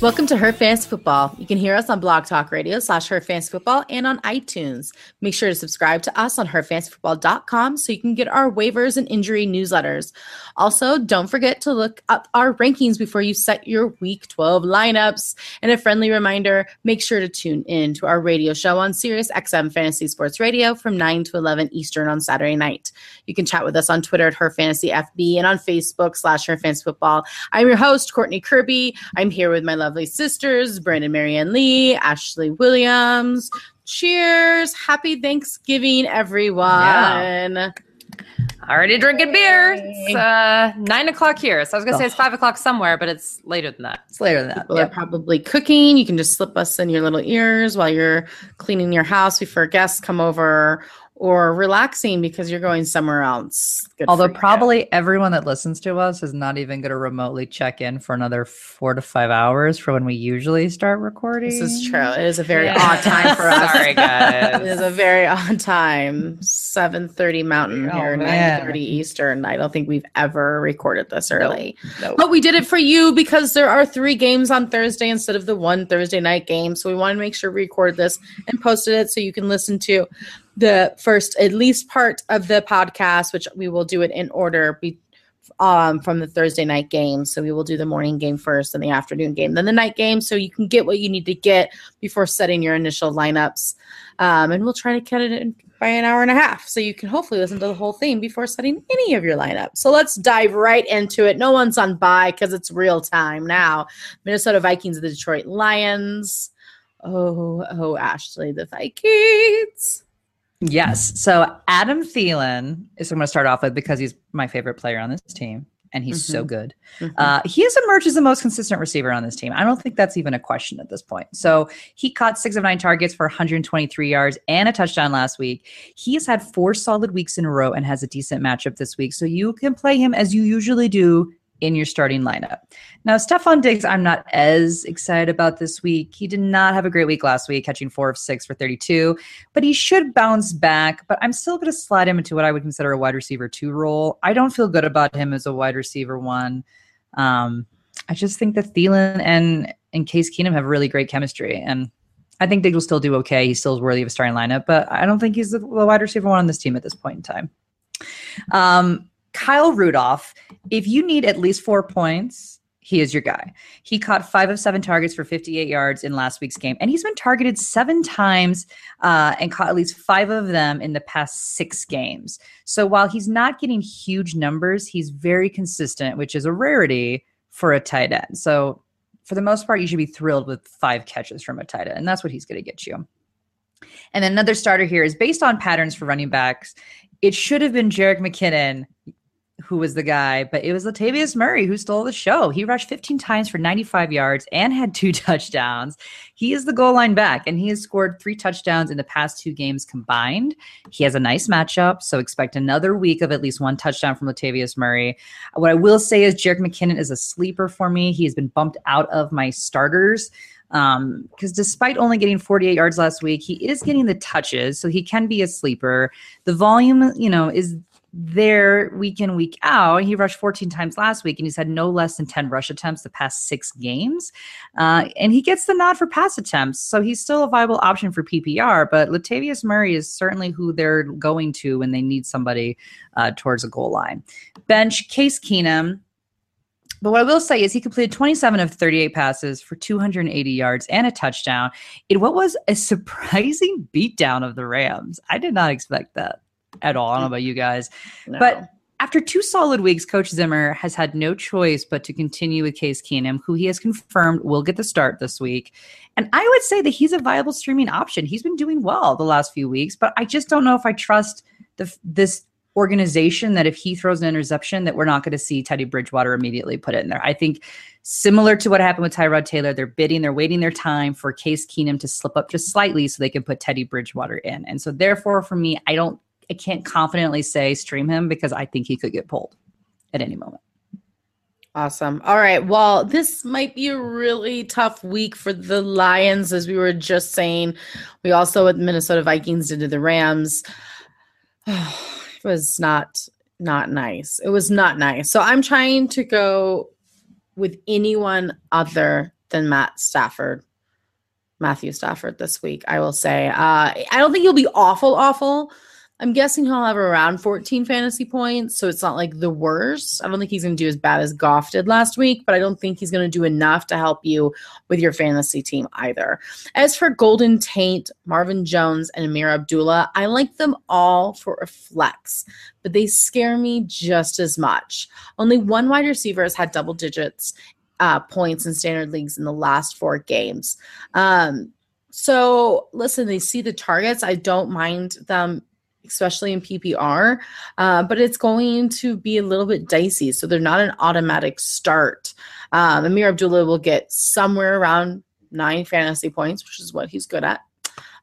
Welcome to Her Fantasy Football. You can hear us on Blog Talk Radio slash Her Fantasy Football and on iTunes. Make sure to subscribe to us on HerFantasyFootball.com so you can get our waivers and injury newsletters. Also, don't forget to look up our rankings before you set your Week 12 lineups. And a friendly reminder, make sure to tune in to our radio show on Sirius XM Fantasy Sports Radio from 9 to 11 Eastern on Saturday night. You can chat with us on Twitter at Her Fantasy FB and on Facebook slash Her Fantasy Football. I'm your host, Courtney Kirby. I'm here with my lovely sisters, Brandon Marianne Lee, Ashley Williams. Cheers. Happy Thanksgiving, everyone. Already drinking beer. It's uh, nine o'clock here. So I was going to say it's five o'clock somewhere, but it's later than that. It's later than that. People are probably cooking. You can just slip us in your little ears while you're cleaning your house before guests come over or relaxing because you're going somewhere else. Good Although for you. probably everyone that listens to us is not even going to remotely check in for another four to five hours for when we usually start recording. This is true. It is a very Yeah. odd time for us. Sorry, guys. It is a very odd time. 7:30 Mountain Oh, here, man. 9:30 Eastern. I don't think we've ever recorded this early. Nope. But we did it for you because there are three games on Thursday instead of the one Thursday night game. So we want to make sure we record this and posted it so you can listen to the first at least part of the podcast, which we will do it in order be, um, from the Thursday night game. So we will do the morning game first and the afternoon game, then the night game, so you can get what you need to get before setting your initial lineups. Um, and we'll try to cut it in by an hour and a half, so you can hopefully listen to the whole thing before setting any of your lineup. So let's dive right into it. No one's on bye because it's real time now. Minnesota Vikings, the Detroit Lions. Oh, oh, Ashley, the Vikings. Yes. So Adam Thielen is what I'm going to start off with because he's my favorite player on this team and he's so Mhm. good. Mhm. Uh, he has emerged as the most consistent receiver on this team. I don't think that's even a question at this point. So he caught six of nine targets for 123 yards and a touchdown last week. He has had four solid weeks in a row and has a decent matchup this week. So you can play him as you usually do in your starting lineup. Now, Stefon Diggs, I'm not as excited about this week. He did not have a great week last week, catching four of six for 32, but he should bounce back. But I'm still going to slide him into what I would consider a wide receiver two role. I don't feel good about him as a wide receiver one. Um, I just think that Thielen and, and Case Keenum have really great chemistry. And I think Diggs will still do okay. He still is worthy of a starting lineup, but I don't think he's the, wide receiver one on this team at this point in time. Um, Kyle Rudolph, if you need at least four points, he is your guy. He caught five of seven targets for 58 yards in last week's game, and he's been targeted seven times uh, and caught at least five of them in the past six games. So while he's not getting huge numbers, he's very consistent, which is a rarity for a tight end. So for the most part, you should be thrilled with five catches from a tight end, and that's what he's going to get you. And another starter here is based on patterns for running backs. It should have been Jerick McKinnon who was the guy, but it was Latavius Murray who stole the show. He rushed 15 times for 95 yards and had two touchdowns. He is the goal line back, and he has scored three touchdowns in the past two games combined. He has a nice matchup, so expect another week of at least one touchdown from Latavius Murray. What I will say is Jerick McKinnon is a sleeper for me. He has been bumped out of my starters um because despite only getting 48 yards last week he is getting the touches so he can be a sleeper the volume you know is there week in week out he rushed 14 times last week and he's had no less than 10 rush attempts the past six games. Uh, and he gets the nod for pass attempts so he's still a viable option for ppr but latavius murray is certainly who they're going to when they need somebody uh, towards a goal line. Bench case keenum. But what I will say is he completed 27 of 38 passes for 280 yards and a touchdown in what was a surprising beatdown of the Rams. I did not expect that at all. I don't know mm-hmm. about you guys. No. But after two solid weeks, Coach Zimmer has had no choice but to continue with Case Keenum, who he has confirmed will get the start this week. And I would say that he's a viable streaming option. He's been doing well the last few weeks, but I just don't know if I trust the, this organization that if he throws an interception that we're not going to see Teddy Bridgewater immediately put it in there. I think similar to what happened with Tyrod Taylor, they're bidding, they're waiting their time for Case Keenum to slip up just slightly so they can put Teddy Bridgewater in. And so therefore for me, I don't I can't confidently say stream him because I think he could get pulled at any moment. Awesome. All right. Well, this might be a really tough week for the Lions, as we were just saying. We also with Minnesota Vikings did the Rams. it was not not nice. It was not nice. So I'm trying to go with anyone other than Matt Stafford. Matthew Stafford this week, I will say. Uh, I don't think he'll be awful, awful, I'm guessing he'll have around 14 fantasy points, so it's not like the worst. I don't think he's going to do as bad as Goff did last week, but I don't think he's going to do enough to help you with your fantasy team either. As for Golden Tate, Marvin Jones, and Ameer Abdullah, I like them all for a flex, but they scare me just as much. Only one wide receiver has had double digits uh, points in standard leagues in the last four games. Um, so listen, they see the targets. I don't mind them especially in PPR, uh, but it's going to be a little bit dicey. So they're not an automatic start. Um, Ameer Abdullah will get somewhere around nine fantasy points, which is what he's good at.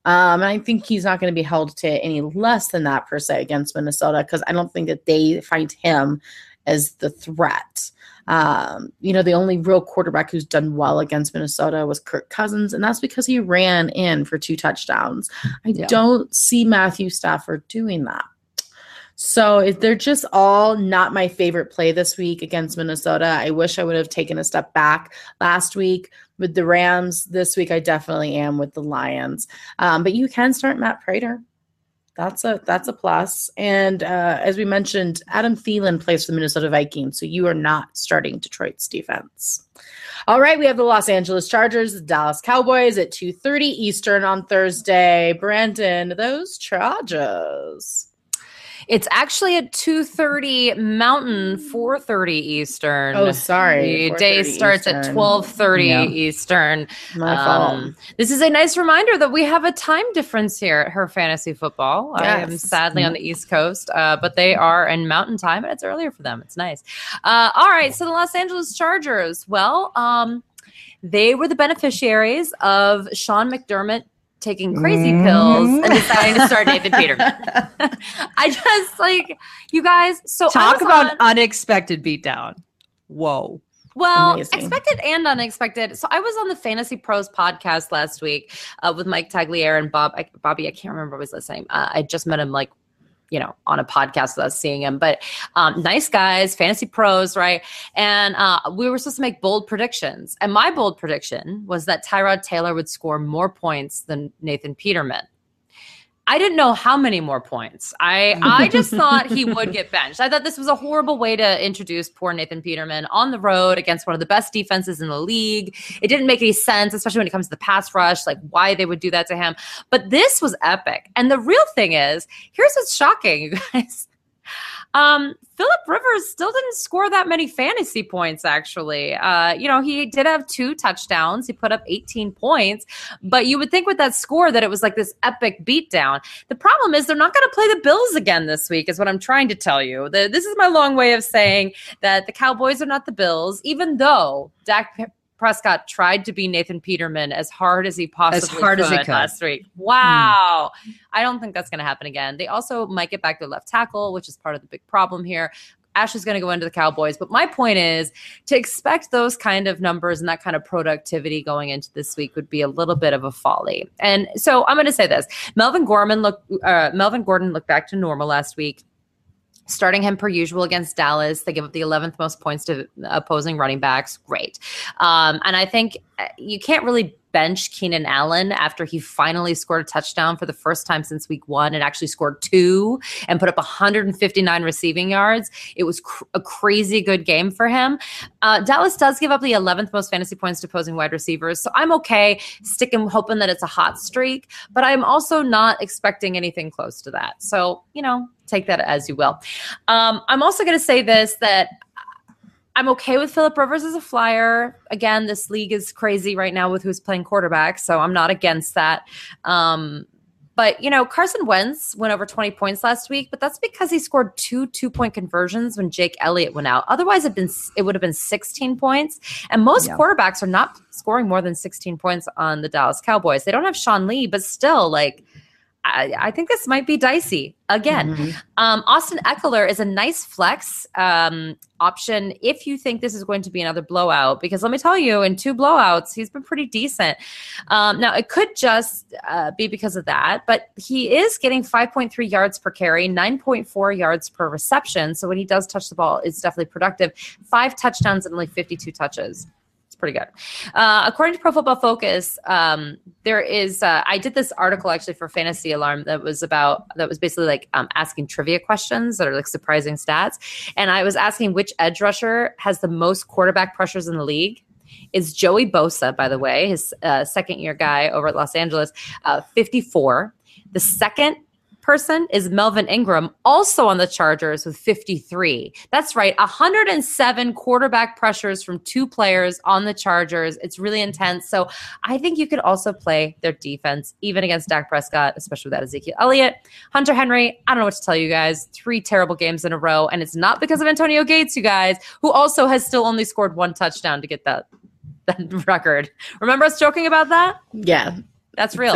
Um, and I think he's not going to be held to any less than that per se against Minnesota because I don't think that they find him as the threat. Um, you know, the only real quarterback who's done well against Minnesota was Kirk Cousins, and that's because he ran in for two touchdowns. I yeah. don't see Matthew Stafford doing that. So they're just all not my favorite play this week against Minnesota. I wish I would have taken a step back last week with the Rams. This week, I definitely am with the Lions. Um, but you can start Matt Prater that's a that's a plus. And uh, as we mentioned, Adam Thielen plays for the Minnesota Vikings, so you are not starting Detroit's defense. All right, we have the Los Angeles Chargers, the Dallas Cowboys at two thirty Eastern on Thursday. Brandon, those Chargers. It's actually at 2:30 Mountain, 4:30 Eastern. Oh, sorry. The day starts Eastern. at 12:30 yeah. Eastern. My um, fault. This is a nice reminder that we have a time difference here at her fantasy football. Yes. I am sadly on the East Coast, uh, but they are in Mountain Time, and it's earlier for them. It's nice. Uh, all right, so the Los Angeles Chargers. Well, um, they were the beneficiaries of Sean McDermott taking crazy mm-hmm. pills and deciding to start Nathan Peterman. I just like you guys. So talk about on, unexpected beatdown. Whoa. Well, Amazing. expected and unexpected. So I was on the Fantasy Pros podcast last week uh, with Mike Tagliere and Bob. I, Bobby, I can't remember what was listening. Uh, I just met him like you know, on a podcast with us seeing him. But um, nice guys, fantasy pros, right? And uh, we were supposed to make bold predictions. And my bold prediction was that Tyrod Taylor would score more points than Nathan Peterman. I didn't know how many more points. I I just thought he would get benched. I thought this was a horrible way to introduce poor Nathan Peterman on the road against one of the best defenses in the league. It didn't make any sense, especially when it comes to the pass rush, like why they would do that to him. But this was epic. And the real thing is, here's what's shocking, you guys. Um, Philip Rivers still didn't score that many fantasy points, actually. Uh, you know, he did have two touchdowns. He put up 18 points, but you would think with that score that it was like this epic beatdown. The problem is they're not going to play the Bills again this week, is what I'm trying to tell you. The, this is my long way of saying that the Cowboys are not the Bills, even though Dak Prescott tried to be Nathan Peterman as hard as he possibly as hard as he could last week. Wow. Mm. I don't think that's going to happen again. They also might get back their left tackle, which is part of the big problem here. Ash is going to go into the Cowboys. But my point is to expect those kind of numbers and that kind of productivity going into this week would be a little bit of a folly. And so I'm going to say this: Melvin Gorman look, uh, Melvin Gordon looked back to normal last week starting him per usual against Dallas. They give up the 11th most points to opposing running backs. Great. Um, and I think uh, you can't really bench Keenan Allen after he finally scored a touchdown for the first time since week one and actually scored two and put up 159 receiving yards. It was cr- a crazy good game for him. Uh, Dallas does give up the 11th most fantasy points to opposing wide receivers. So I'm okay sticking, hoping that it's a hot streak, but I'm also not expecting anything close to that. So, you know, take that as you will. Um, I'm also going to say this that I'm okay with Philip Rivers as a flyer. Again, this league is crazy right now with who's playing quarterback, so I'm not against that. Um, but you know, Carson Wentz went over 20 points last week, but that's because he scored two two-point conversions when Jake Elliott went out. Otherwise, it been it would have been 16 points. And most Yeah. quarterbacks are not scoring more than 16 points on the Dallas Cowboys. They don't have Sean Lee, but still, like, I, I think this might be dicey again. Mhm. Um, Austin Ekeler is a nice flex um, option if you think this is going to be another blowout. Because let me tell you, in two blowouts, he's been pretty decent. Um, now, it could just uh, be because of that, but he is getting 5.3 yards per carry, 9.4 yards per reception. So when he does touch the ball, it's definitely productive. Five touchdowns and only 52 touches. Pretty good. Uh, according to Pro Football Focus, um, there is. Uh, I did this article actually for Fantasy Alarm that was about that was basically like um, asking trivia questions that are like surprising stats, and I was asking which edge rusher has the most quarterback pressures in the league. Is Joey Bosa, by the way, his uh, second year guy over at Los Angeles, uh, 54. The second person is Melvin Ingram, also on the Chargers with 53. That's right, 107 quarterback pressures from two players on the Chargers. It's really intense. So I think you could also play their defense, even against Dak Prescott, especially without Ezekiel Elliott. Hunter Henry, I don't know what to tell you guys. Three terrible games in a row. And it's not because of Antonio Gates, you guys, who also has still only scored one touchdown to get that, that record. Remember us joking about that? Yeah. That's real.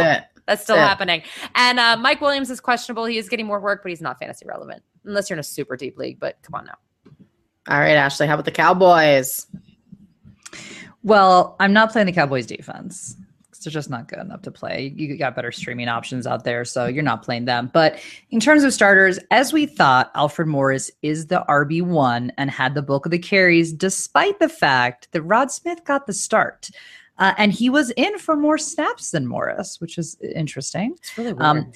That's still That's it. happening. And uh, Mike Williams is questionable. He is getting more work, but he's not fantasy relevant unless you're in a super deep league. But come on now. All right, Ashley. How about the Cowboys? Well, I'm not playing the Cowboys defense. 'cause They're just not good enough to play. You got better streaming options out there, so you're not playing them. But in terms of starters, as we thought, Alfred Morris is the RB1 and had the bulk of the carries, despite the fact that Rod Smith got the start. Uh, and he was in for more snaps than Morris, which is interesting. It's really weird. Um,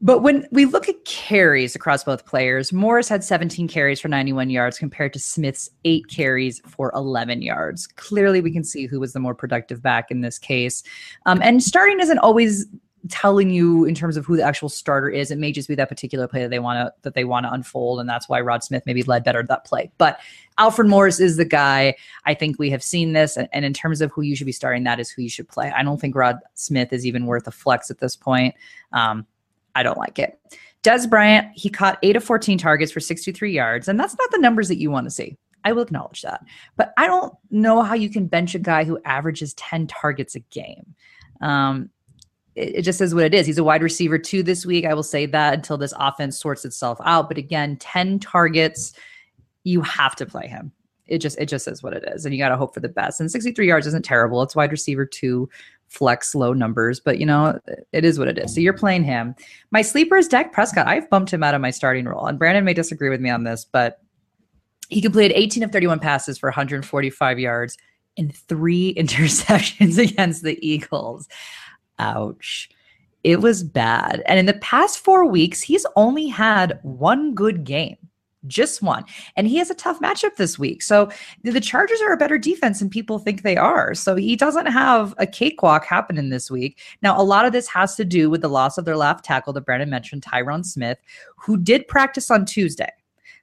but when we look at carries across both players, Morris had 17 carries for 91 yards compared to Smith's eight carries for 11 yards. Clearly, we can see who was the more productive back in this case. Um, and starting isn't always telling you in terms of who the actual starter is. It may just be that particular play that they want to that they want to unfold, and that's why Rod Smith maybe led better that play. But Alfred Morris is the guy. I think we have seen this, and, and in terms of who you should be starting, that is who you should play. I don't think Rod Smith is even worth a flex at this point. Um, I don't like it. Dez Bryant, he caught eight of 14 targets for 63 yards, and that's not the numbers that you want to see. I will acknowledge that. But I don't know how you can bench a guy who averages 10 targets a game. Um, it, just is what it is. He's a wide receiver two this week. I will say that until this offense sorts itself out. But again, 10 targets, you have to play him. It just it just is what it is. And you got to hope for the best. And 63 yards isn't terrible. It's wide receiver two flex low numbers, but you know, it is what it is. So you're playing him. My sleeper is Dak Prescott. I've bumped him out of my starting role. And Brandon may disagree with me on this, but he completed 18 of 31 passes for 145 yards and three interceptions against the Eagles. Ouch. It was bad. And in the past four weeks, he's only had one good game just one. And he has a tough matchup this week. So the Chargers are a better defense than people think they are. So he doesn't have a cakewalk happening this week. Now, a lot of this has to do with the loss of their left tackle that Brandon mentioned, Tyron Smith, who did practice on Tuesday.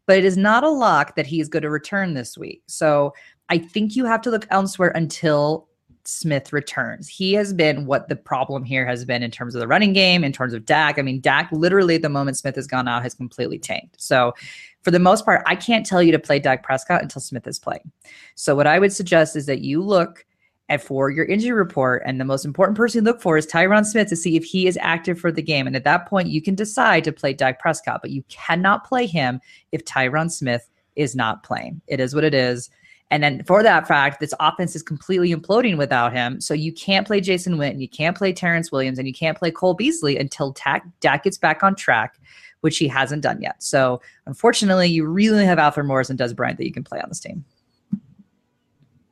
But it is not a lock that he is going to return this week. So I think you have to look elsewhere until Smith returns. He has been what the problem here has been in terms of the running game, in terms of Dak. I mean, Dak literally the moment Smith has gone out has completely tanked. So for the most part, I can't tell you to play Dak Prescott until Smith is playing. So what I would suggest is that you look at for your injury report, and the most important person you look for is Tyron Smith to see if he is active for the game. And at that point, you can decide to play Dak Prescott, but you cannot play him if Tyron Smith is not playing. It is what it is. And then for that fact, this offense is completely imploding without him. So you can't play Jason Witten, you can't play Terrance Williams, and you can't play Cole Beasley until Dak, Dak gets back on track, which he hasn't done yet. So unfortunately, you really have Alfred Morris and Dez Bryant that you can play on this team.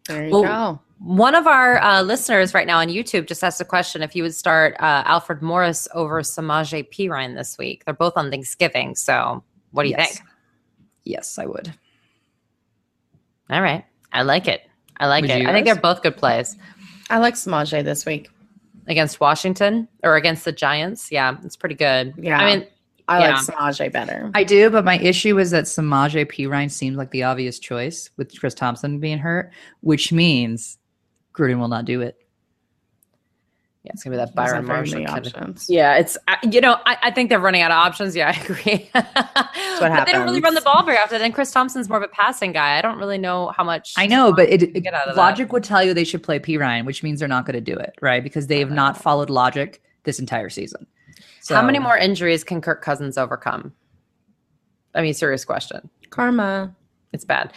There you Well, go. One of our uh, listeners right now on YouTube just asked a question if you would start uh, Alfred Morris over Samaje Perine this week. They're both on Thanksgiving. So what do you Yes. think? Yes, I would. All right. I like it. I like Would it. I think they're both good plays I like Samaje this week. against Washington or against the Giants. Yeah, it's pretty good. Yeah. I mean, I Yeah. like Samaje better. I do, but my issue is that Samaje Perine seems like the obvious choice with Chris Thompson being hurt, which means Gruden will not do it. Yeah, it's gonna be that Byron have Marshall many kind of- Yeah, it's you know I, I think they're running out of options. Yeah, I agree. but they don't really run the ball very often. And Chris Thompson's more of a passing guy. I don't really know how much. I know, but it, get out of that. logic would tell you they should play Perine, which means they're not going to do it, right? Because they have uh-huh. not followed logic this entire season. So, How many more injuries can Kirk Cousins overcome? I mean, serious question. Karma. It's bad.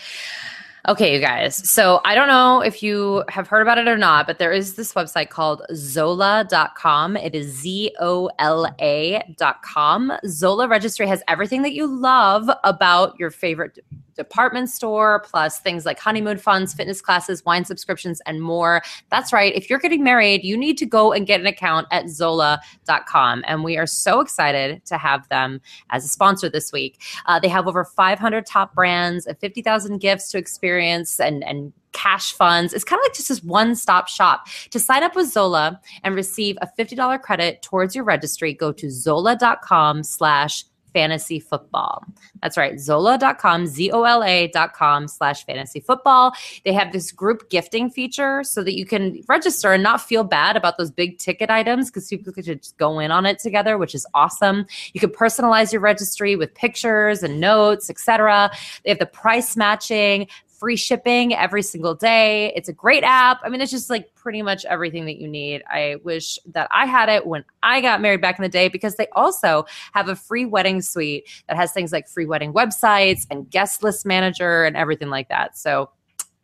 Okay, you guys. So I don't know if you have heard about it or not, but there is this website called Zola.com. It is Z O L A.com. Zola Registry has everything that you love about your favorite department store, plus things like honeymoon funds, fitness classes, wine subscriptions, and more. That's right. If you're getting married, you need to go and get an account at Zola.com. And we are so excited to have them as a sponsor this week. Uh, they have over 500 top brands and 50,000 gifts to experience and, and cash funds. It's kind of like just this one stop shop. To sign up with Zola and receive a $50 credit towards your registry, go to zola.com slash fantasy football. That's right. Zola.com, Z O L A.com slash fantasy football. They have this group gifting feature so that you can register and not feel bad about those big ticket items because people could just go in on it together, which is awesome. You can personalize your registry with pictures and notes, etc. They have the price matching, free shipping every single day. It's a great app. I mean, it's just like pretty much everything that you need. I wish that I had it when I got married back in the day because they also have a free wedding suite that has things like free wedding websites and guest list manager and everything like that. So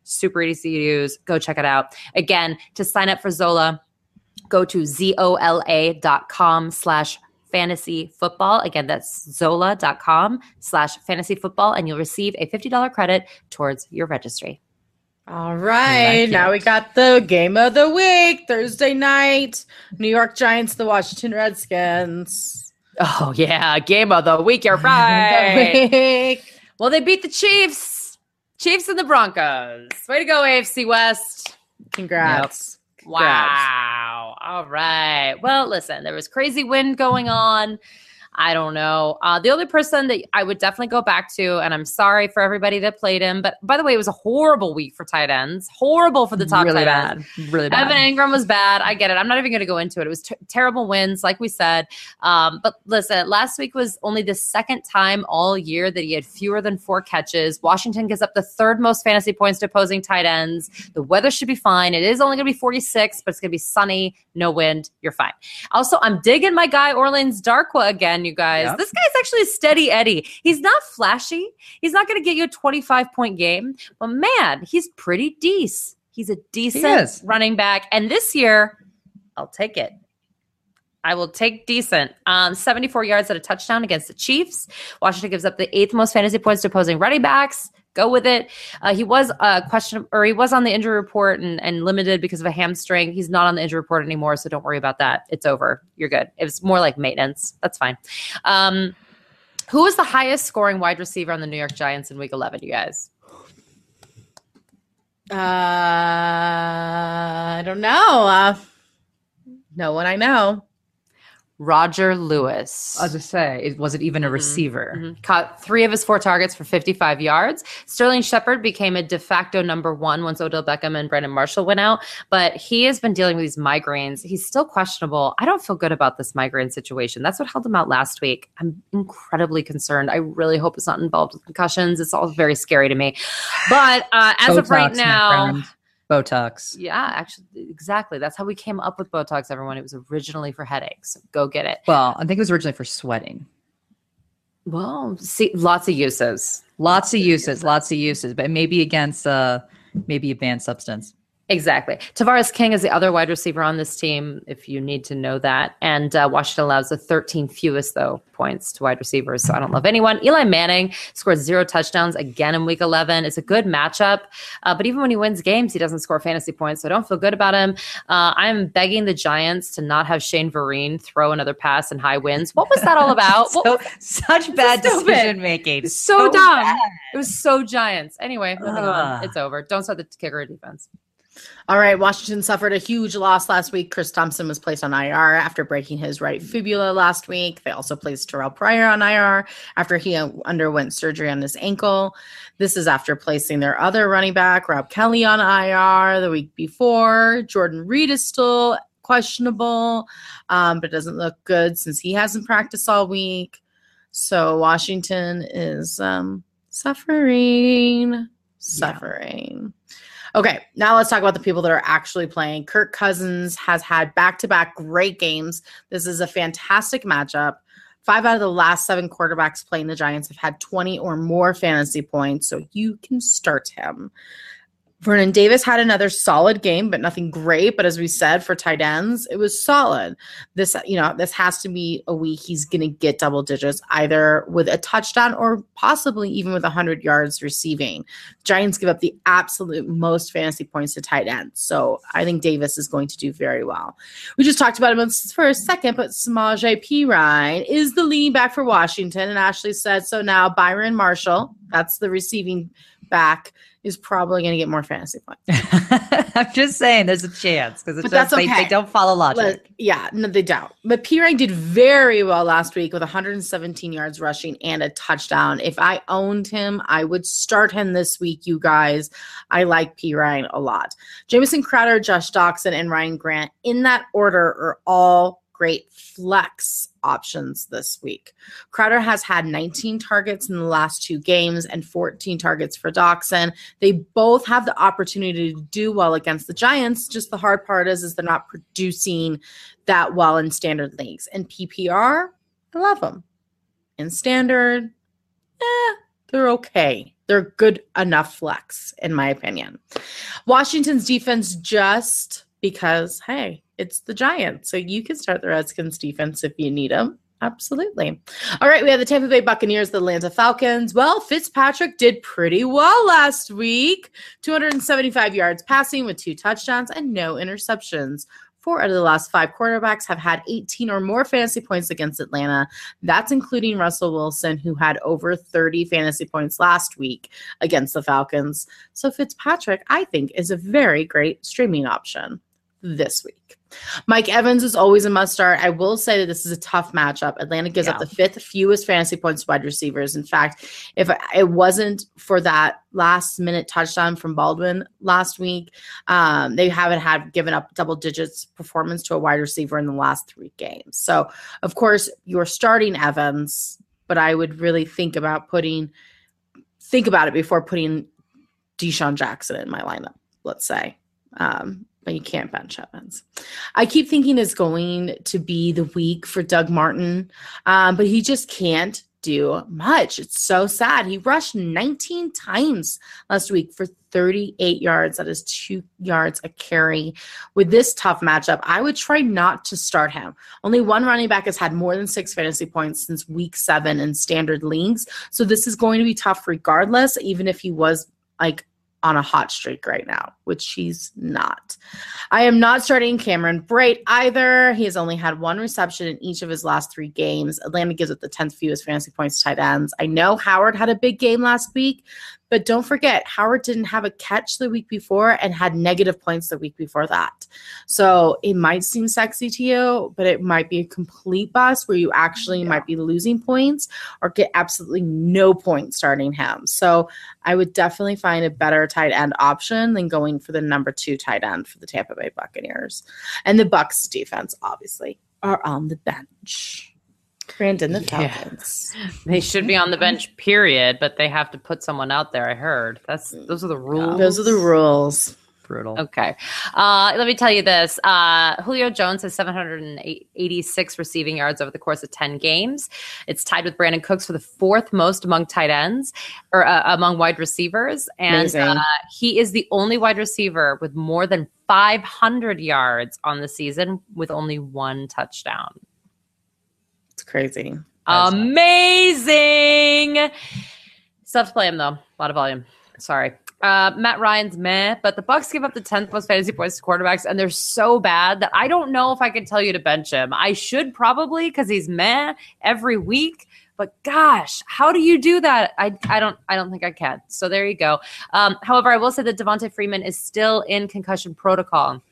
super easy to use. Go check it out. Again, to sign up for Zola, go to zola.com slash fantasy football. Again, that's zola.com slash fantasy football, and you'll receive a $50 credit towards your registry. All right. now we got the game of the week, Thursday night. New York Giants, the Washington Redskins. Oh, yeah. Game of the week. You're right. week. well, they beat the Chiefs. Chiefs and the Broncos. Way to go, AFC West. Congrats. Congrats. Wow. All right. Well, listen, there was crazy wind going on. I don't know. Uh, the only person that I would definitely go back to, and I'm sorry for everybody that played him, but by the way, it was a horrible week for tight ends. Horrible for the top really tight ends. bad. Really bad. Evan Engram was bad. I get it. I'm not even going to go into it. It was t- terrible wins, like we said. Um, but listen, last week was only the second time all year that he had fewer than four catches. Washington gives up the third most fantasy points to opposing tight ends. The weather should be fine. It is only going to be 46, but it's going to be sunny, no wind. You're fine. Also, I'm digging my guy Orleans Darkwa again, you guys. Yep. This guy's actually a steady Eddie. He's not flashy. He's not going to get you a 25 point game, but man, he's pretty decent. He's a decent is. running back. And this year, I'll take it. I will take decent. Um, 74 yards at a touchdown against the Chiefs. Washington gives up the eighth most fantasy points to opposing running backs. Go with it. Uh, he was uh, question or he was on the injury report and, and limited because of a hamstring. He's not on the injury report anymore, so don't worry about that. It's over. You're good. It was more like maintenance. That's fine. Um, who was the highest scoring wide receiver on the New York Giants in Week 11? You guys. Uh, I don't know. Uh, no one I know. Roger Lewis. I was to say, it was it even a receiver? Mhm. Caught three of his four targets for 55 yards. Sterling Shepard became a de facto number one once Odell Beckham and Brandon Marshall went out, but he has been dealing with these migraines. He's still questionable. I don't feel good about this migraine situation. That's what held him out last week. I'm incredibly concerned. I really hope it's not involved with concussions. It's all very scary to me. But uh, as of right now. Botox. yeah, actually, exactly. That's how we came up with Botox, everyone. It was originally for headaches. Go get it. Well, I think it was originally for sweating. Well, see, lots of uses. Lots of uses, lots of uses, but maybe against uh maybe a banned substance. Exactly. Tavarres King is the other wide receiver on this team, if you need to know that. And uh, Washington allows the 13 fewest, though, points to wide receivers. So I don't love anyone. Eli Manning scored zero touchdowns again in week 11. It's a good matchup. Uh, but even when he wins games, he doesn't score fantasy points. So I don't feel good about him. Uh, I'm begging the Giants to not have Shane Vereen throw another pass in high winds. What was that all about? So, such bad decision making. so, dumb. It was so Giants. Anyway, moving on. It's over. Don't start the kicker defense. All right, Washington suffered a huge loss last week. Chris Thompson was placed on IR after breaking his right fibula last week. They also placed Terrelle Pryor on IR after he uh, underwent surgery on his ankle. This is after placing their other running back, Rob Kelly, on IR the week before. Jordan Reed is still questionable, um, but doesn't look good since he hasn't practiced all week. So Washington is um, suffering, suffering. Okay, now let's talk about the people that are actually playing. Kirk Cousins has had back to back great games. This is a fantastic matchup. Five out of the last seven quarterbacks playing the Giants have had 20 or more fantasy points, so you can start him. Vernon Davis had another solid game, but nothing great. But as we said, for tight ends, it was solid. This, you know, this has to be a week he's going to get double digits, either with a touchdown or possibly even with 100 yards receiving. Giants give up the absolute most fantasy points to tight ends. So I think Davis is going to do very well. We just talked about him for a second, but Samaje Perine is the leading back for Washington. And Ashley said so now Byron Marshall, that's the receiving back, is probably going to get more fantasy points. I'm just saying there's a chance because that's they, okay. they don't follow logic. Yeah, no, they don't. But Perine did very well last week with 117 yards rushing and a touchdown. If I owned him, I would start him this week, you guys. I like Perine a lot. Jamison Crowder, Josh Doctson, and Ryan Grant in that order are all great flex options this week. Crowder has had 19 targets in the last two games and 14 targets for Doctson. They both have the opportunity to do well against the Giants. Just the hard part is, is they're not producing that well in standard leagues. And PPR, I love them. In standard, eh, they're okay. They're good enough flex, in my opinion. Washington's defense just because, hey, it's the Giants. So you can start the Redskins defense if you need them. Absolutely. All right, we have the Tampa Bay Buccaneers, the Atlanta Falcons. Well, Fitzpatrick did pretty well last week 275 yards passing with two touchdowns and no interceptions. Four out of the last five quarterbacks have had 18 or more fantasy points against Atlanta. That's including Russell Wilson, who had over 30 fantasy points last week against the Falcons. So Fitzpatrick, I think, is a very great streaming option this week. Mike Evans is always a must start. I will say that this is a tough matchup. Atlanta gives up the fifth fewest fantasy points to wide receivers. In fact, if it wasn't for that last minute touchdown from Baldwin last week, um, they haven't had given up double digits performance to a wide receiver in the last three games. So, of course, you're starting Evans, but I would really think about putting think about it before putting DeSean Jackson in my lineup. Let's say. Um, but you can't bench Evans. I keep thinking it's going to be the week for Doug Martin, um, but he just can't do much. It's so sad. He rushed 19 times last week for 38 yards. That is two yards a carry. With this tough matchup, I would try not to start him. Only one running back has had more than six fantasy points since week seven in standard leagues. So this is going to be tough regardless, even if he was like on a hot streak right now, which he's not. I am not starting Cameron Brate either. He has only had one reception in each of his last three games. Atlanta gives it the 10th fewest fantasy points tight ends. I know Howard had a big game last week, but don't forget, Howard didn't have a catch the week before and had negative points the week before that. So it might seem sexy to you, but it might be a complete bust where you actually might be losing points or get absolutely no points starting him. So I would definitely find a better tight end option than going for the number two tight end for the Tampa Bay Buccaneers. And the Bucks defense, obviously, are on the bench. Brandon, the Yeah. Falcons. They should be on the bench, period, but they have to put someone out there. I heard that's those are the rules. Those are the rules. brutal. Okay. Uh, let me tell you this. Uh, Julio Jones has 786 receiving yards over the course of 10 games. It's tied with Brandin Cooks for the fourth most among tight ends or uh, among wide receivers. And uh, he is the only wide receiver with more than 500 yards on the season with only one touchdown. Crazy. Amazing. Still have to play him though. A lot of volume. Sorry. Uh, Matt Ryan's meh, but the Bucks give up the 10th most fantasy points to quarterbacks, and they're so bad that I don't know if I can tell you to bench him. I should probably because he's meh every week. But gosh, how do you do that? I, I don't I don't think I can. So there you go. Um, however, I will say that Devonta Freeman is still in concussion protocol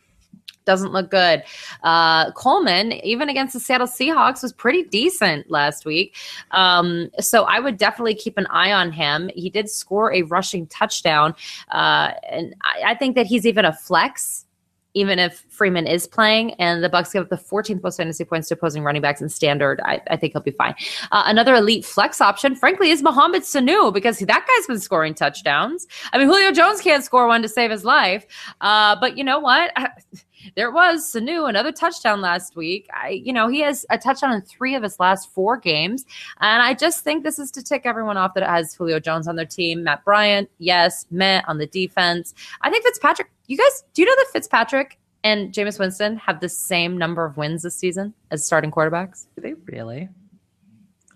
doesn't look good. Uh, Coleman, even against the Seattle Seahawks, was pretty decent last week. Um, so I would definitely keep an eye on him. He did score a rushing touchdown, uh, and I, I think that he's even a flex. Even if Freeman is playing and the Bucks give up the 14th most fantasy points to opposing running backs in standard, I, I think he'll be fine. Uh, another elite flex option, frankly, is Mohamed Sanu because that guy's been scoring touchdowns. I mean, Julio Jones can't score one to save his life, uh, but you know what? there was Sanu, another touchdown last week. I, you know, he has a touchdown in three of his last four games. And I just think this is to tick everyone off that it has Julio Jones on their team. Matt Bryant, yes, Matt on the defense. I think Fitzpatrick, you guys, do you know that Fitzpatrick and Jameis Winston have the same number of wins this season as starting quarterbacks? Do they really?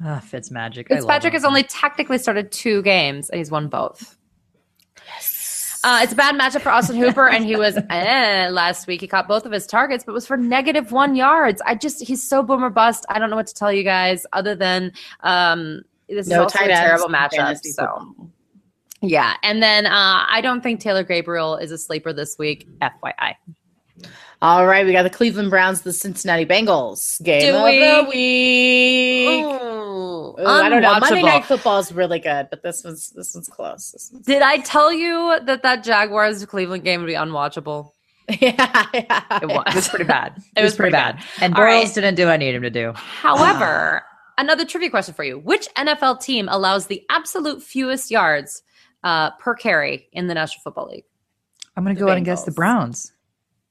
Ah, Fitz magic. Fitzpatrick has only technically started two games and he's won both. Uh, it's a bad matchup for Austin Hooper, and he was eh, last week. He caught both of his targets, but was for negative one yards. I just he's so boomer bust. I don't know what to tell you guys other than um, this is also a terrible matchup. So football. Yeah, and then uh, I don't think Taylor Gabriel is a sleeper this week. FYI. All right, we got the Cleveland Browns, the Cincinnati Bengals game Do of we? the week. Ooh, Ooh, I don't know. Monday. Night Football is really good, but this was this one's close. This one's, Did I tell you that that Jaguars Cleveland game would be unwatchable? yeah, yeah, It was. It was pretty bad. It, was was pretty pretty bad. And All right. Bortles didn't do what I needed him to do. However, another trivia question for you: Which NFL team allows the absolute fewest yards uh, per carry in the National Football League? I'm going to The go out and guess the Browns.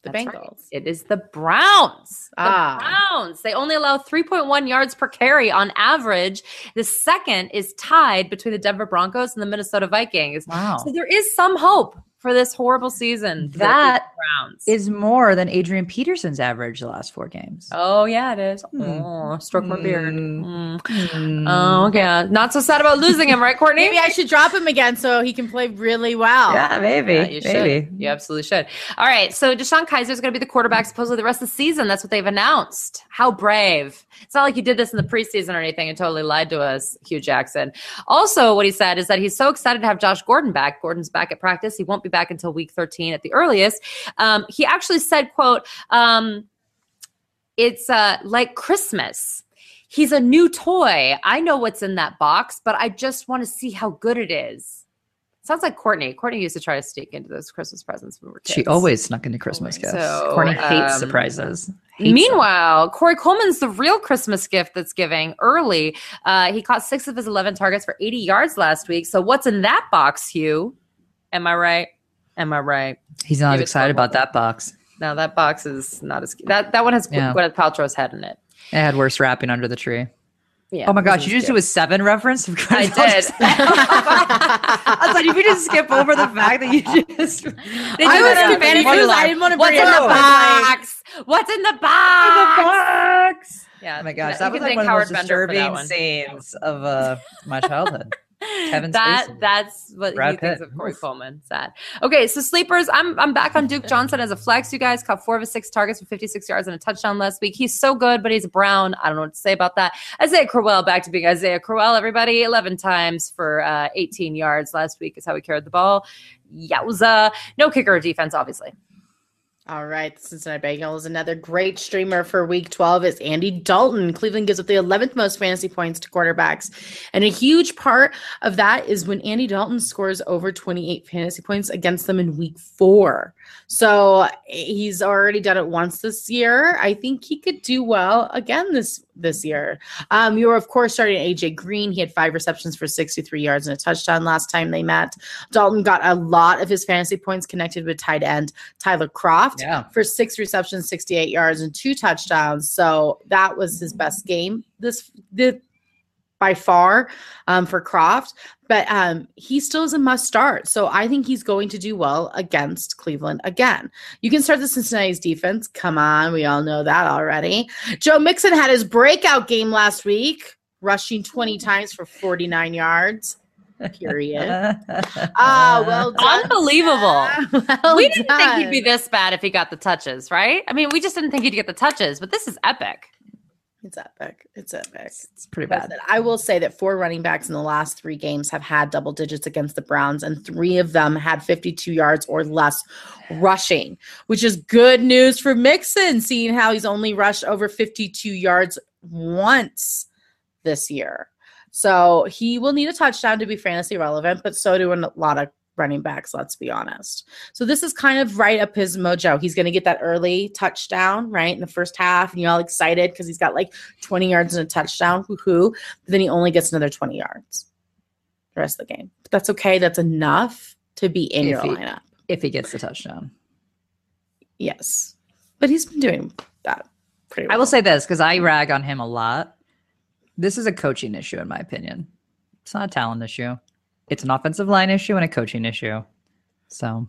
the That's right. Bengals. It is the Browns. The Ah. Browns. They only allow 3.1 yards per carry on average. The second is tied between the Denver Broncos and the Minnesota Vikings. Wow. So there is some hope for this horrible season. for the That Browns Is more than Adrian Peterson's average the last four games. Oh yeah, it is. Hmm. Oh, stroke my beard. Hmm. Mm. Oh yeah, not so sad about losing him, right, Courtney? Maybe I should drop him again so he can play really well. Yeah, maybe. Yeah, you maybe. should. You absolutely should. All right. So DeShone Kizer is going to be the quarterback supposedly the rest of the season. That's what they've announced. How brave. It's not like you did this in the preseason or anything and totally lied to us, Hue Jackson. Also, what he said is that he's so excited to have Josh Gordon back. Gordon's back at practice. He won't be back until week 13 at the earliest. Um, he actually said, quote, um, it's uh, like Christmas. He's a new toy. I know what's in that box, but I just want to see how good it is. Sounds like Courtney. Courtney used to try to sneak into those Christmas presents when we were kids. She always snuck into Christmas Always. gifts. So, Courtney hates um, surprises. Hates them. Meanwhile, Corey Coleman's the real Christmas gift that's giving early. Uh, he caught six of his 11 targets for 80 yards last week. So, what's in that box, Hue? Am I right? Am I right? he's not it excited about that box. No, that box is not as that. That one has Yeah. Gwyneth Paltrow's head in it. It had worse wrapping under the tree. Yeah. oh my gosh, you just do a seven reference? Of I did. I thought you could just skip over the fact that you just. I was in I didn't wanna What's bring in the box? What's in the box? box. Yeah. Oh my gosh, that was like one of the most disturbing scenes of uh, my childhood. Kevin that Spacey. that's what Brad he thinks Pitt. of Corey Oof. Coleman. Sad. Okay, so sleepers. I'm I'm back on Duke Johnson as a flex. You guys caught four of his six targets for 56 yards and a touchdown last week. He's so good, but he's Brown. I don't know what to say about that. Isaiah Crowell back to being Isaiah Crowell. Everybody, 11 times for uh, 18 yards last week is how he carried the ball. Yowza. No kicker or defense, obviously. All right, Cincinnati Bengals. Another great streamer for Week 12 is Andy Dalton. Cleveland gives up the 11th most fantasy points to quarterbacks, and a huge part of that is when Andy Dalton scores over 28 fantasy points against them in Week Four. So he's already done it once this year. I think he could do well again this this year. Um, you were, of course, starting AJ Green. He had five receptions for 63 yards and a touchdown last time they met. Dalton got a lot of his fantasy points connected with tight end Tyler Kroft Yeah. for six receptions, 68 yards, and two touchdowns. So that was his best game this the by far um, for Kroft. But um, he still is a must start. So I think he's going to do well against Cleveland again. You can start the Cincinnati's defense. Come on, we all know that already. Joe Mixon had his breakout game last week, rushing 20 times for 49 yards. Period. Ah, well done. Unbelievable. Well we didn't think he'd be this bad if he got the touches, right? I mean, we just didn't think he'd get the touches, but this is epic. It's epic. It's epic. It's pretty bad. I will say that four running backs in the last three games have had double digits against the Browns, and three of them had 52 yards or less rushing, which is good news for Mixon, seeing how he's only rushed over 52 yards once this year. So he will need a touchdown to be fantasy relevant, but so do a lot of running backs, let's be honest. So this is kind of right up his mojo. He's going to get that early touchdown, right, in the first half, and you're all excited because he's got like 20 yards and a touchdown. Woohoo. But then he only gets another 20 yards the rest of the game. But that's okay. That's enough to be in If your he- lineup. If he gets the touchdown. Yes. But he's been doing that pretty well. I will say this because I rag on him a lot. This is a coaching issue, in my opinion. It's not a talent issue. It's an offensive line issue and a coaching issue. So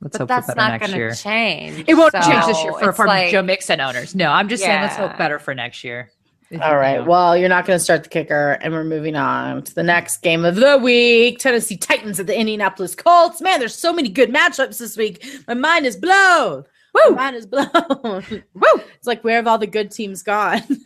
let's But hope that's for better not next going year. to change. It won't change this year for, it's for like- Joe Mixon owners. No, I'm just saying let's hope better for next year. If All you- right. you know. Well, you're not going to start the kicker, and we're moving on to the next game of the week Tennessee Titans at the Indianapolis Colts. Man, there's so many good matchups this week. My mind is blown. Woo! My mind is blown. Woo! It's like, where have all the good teams gone?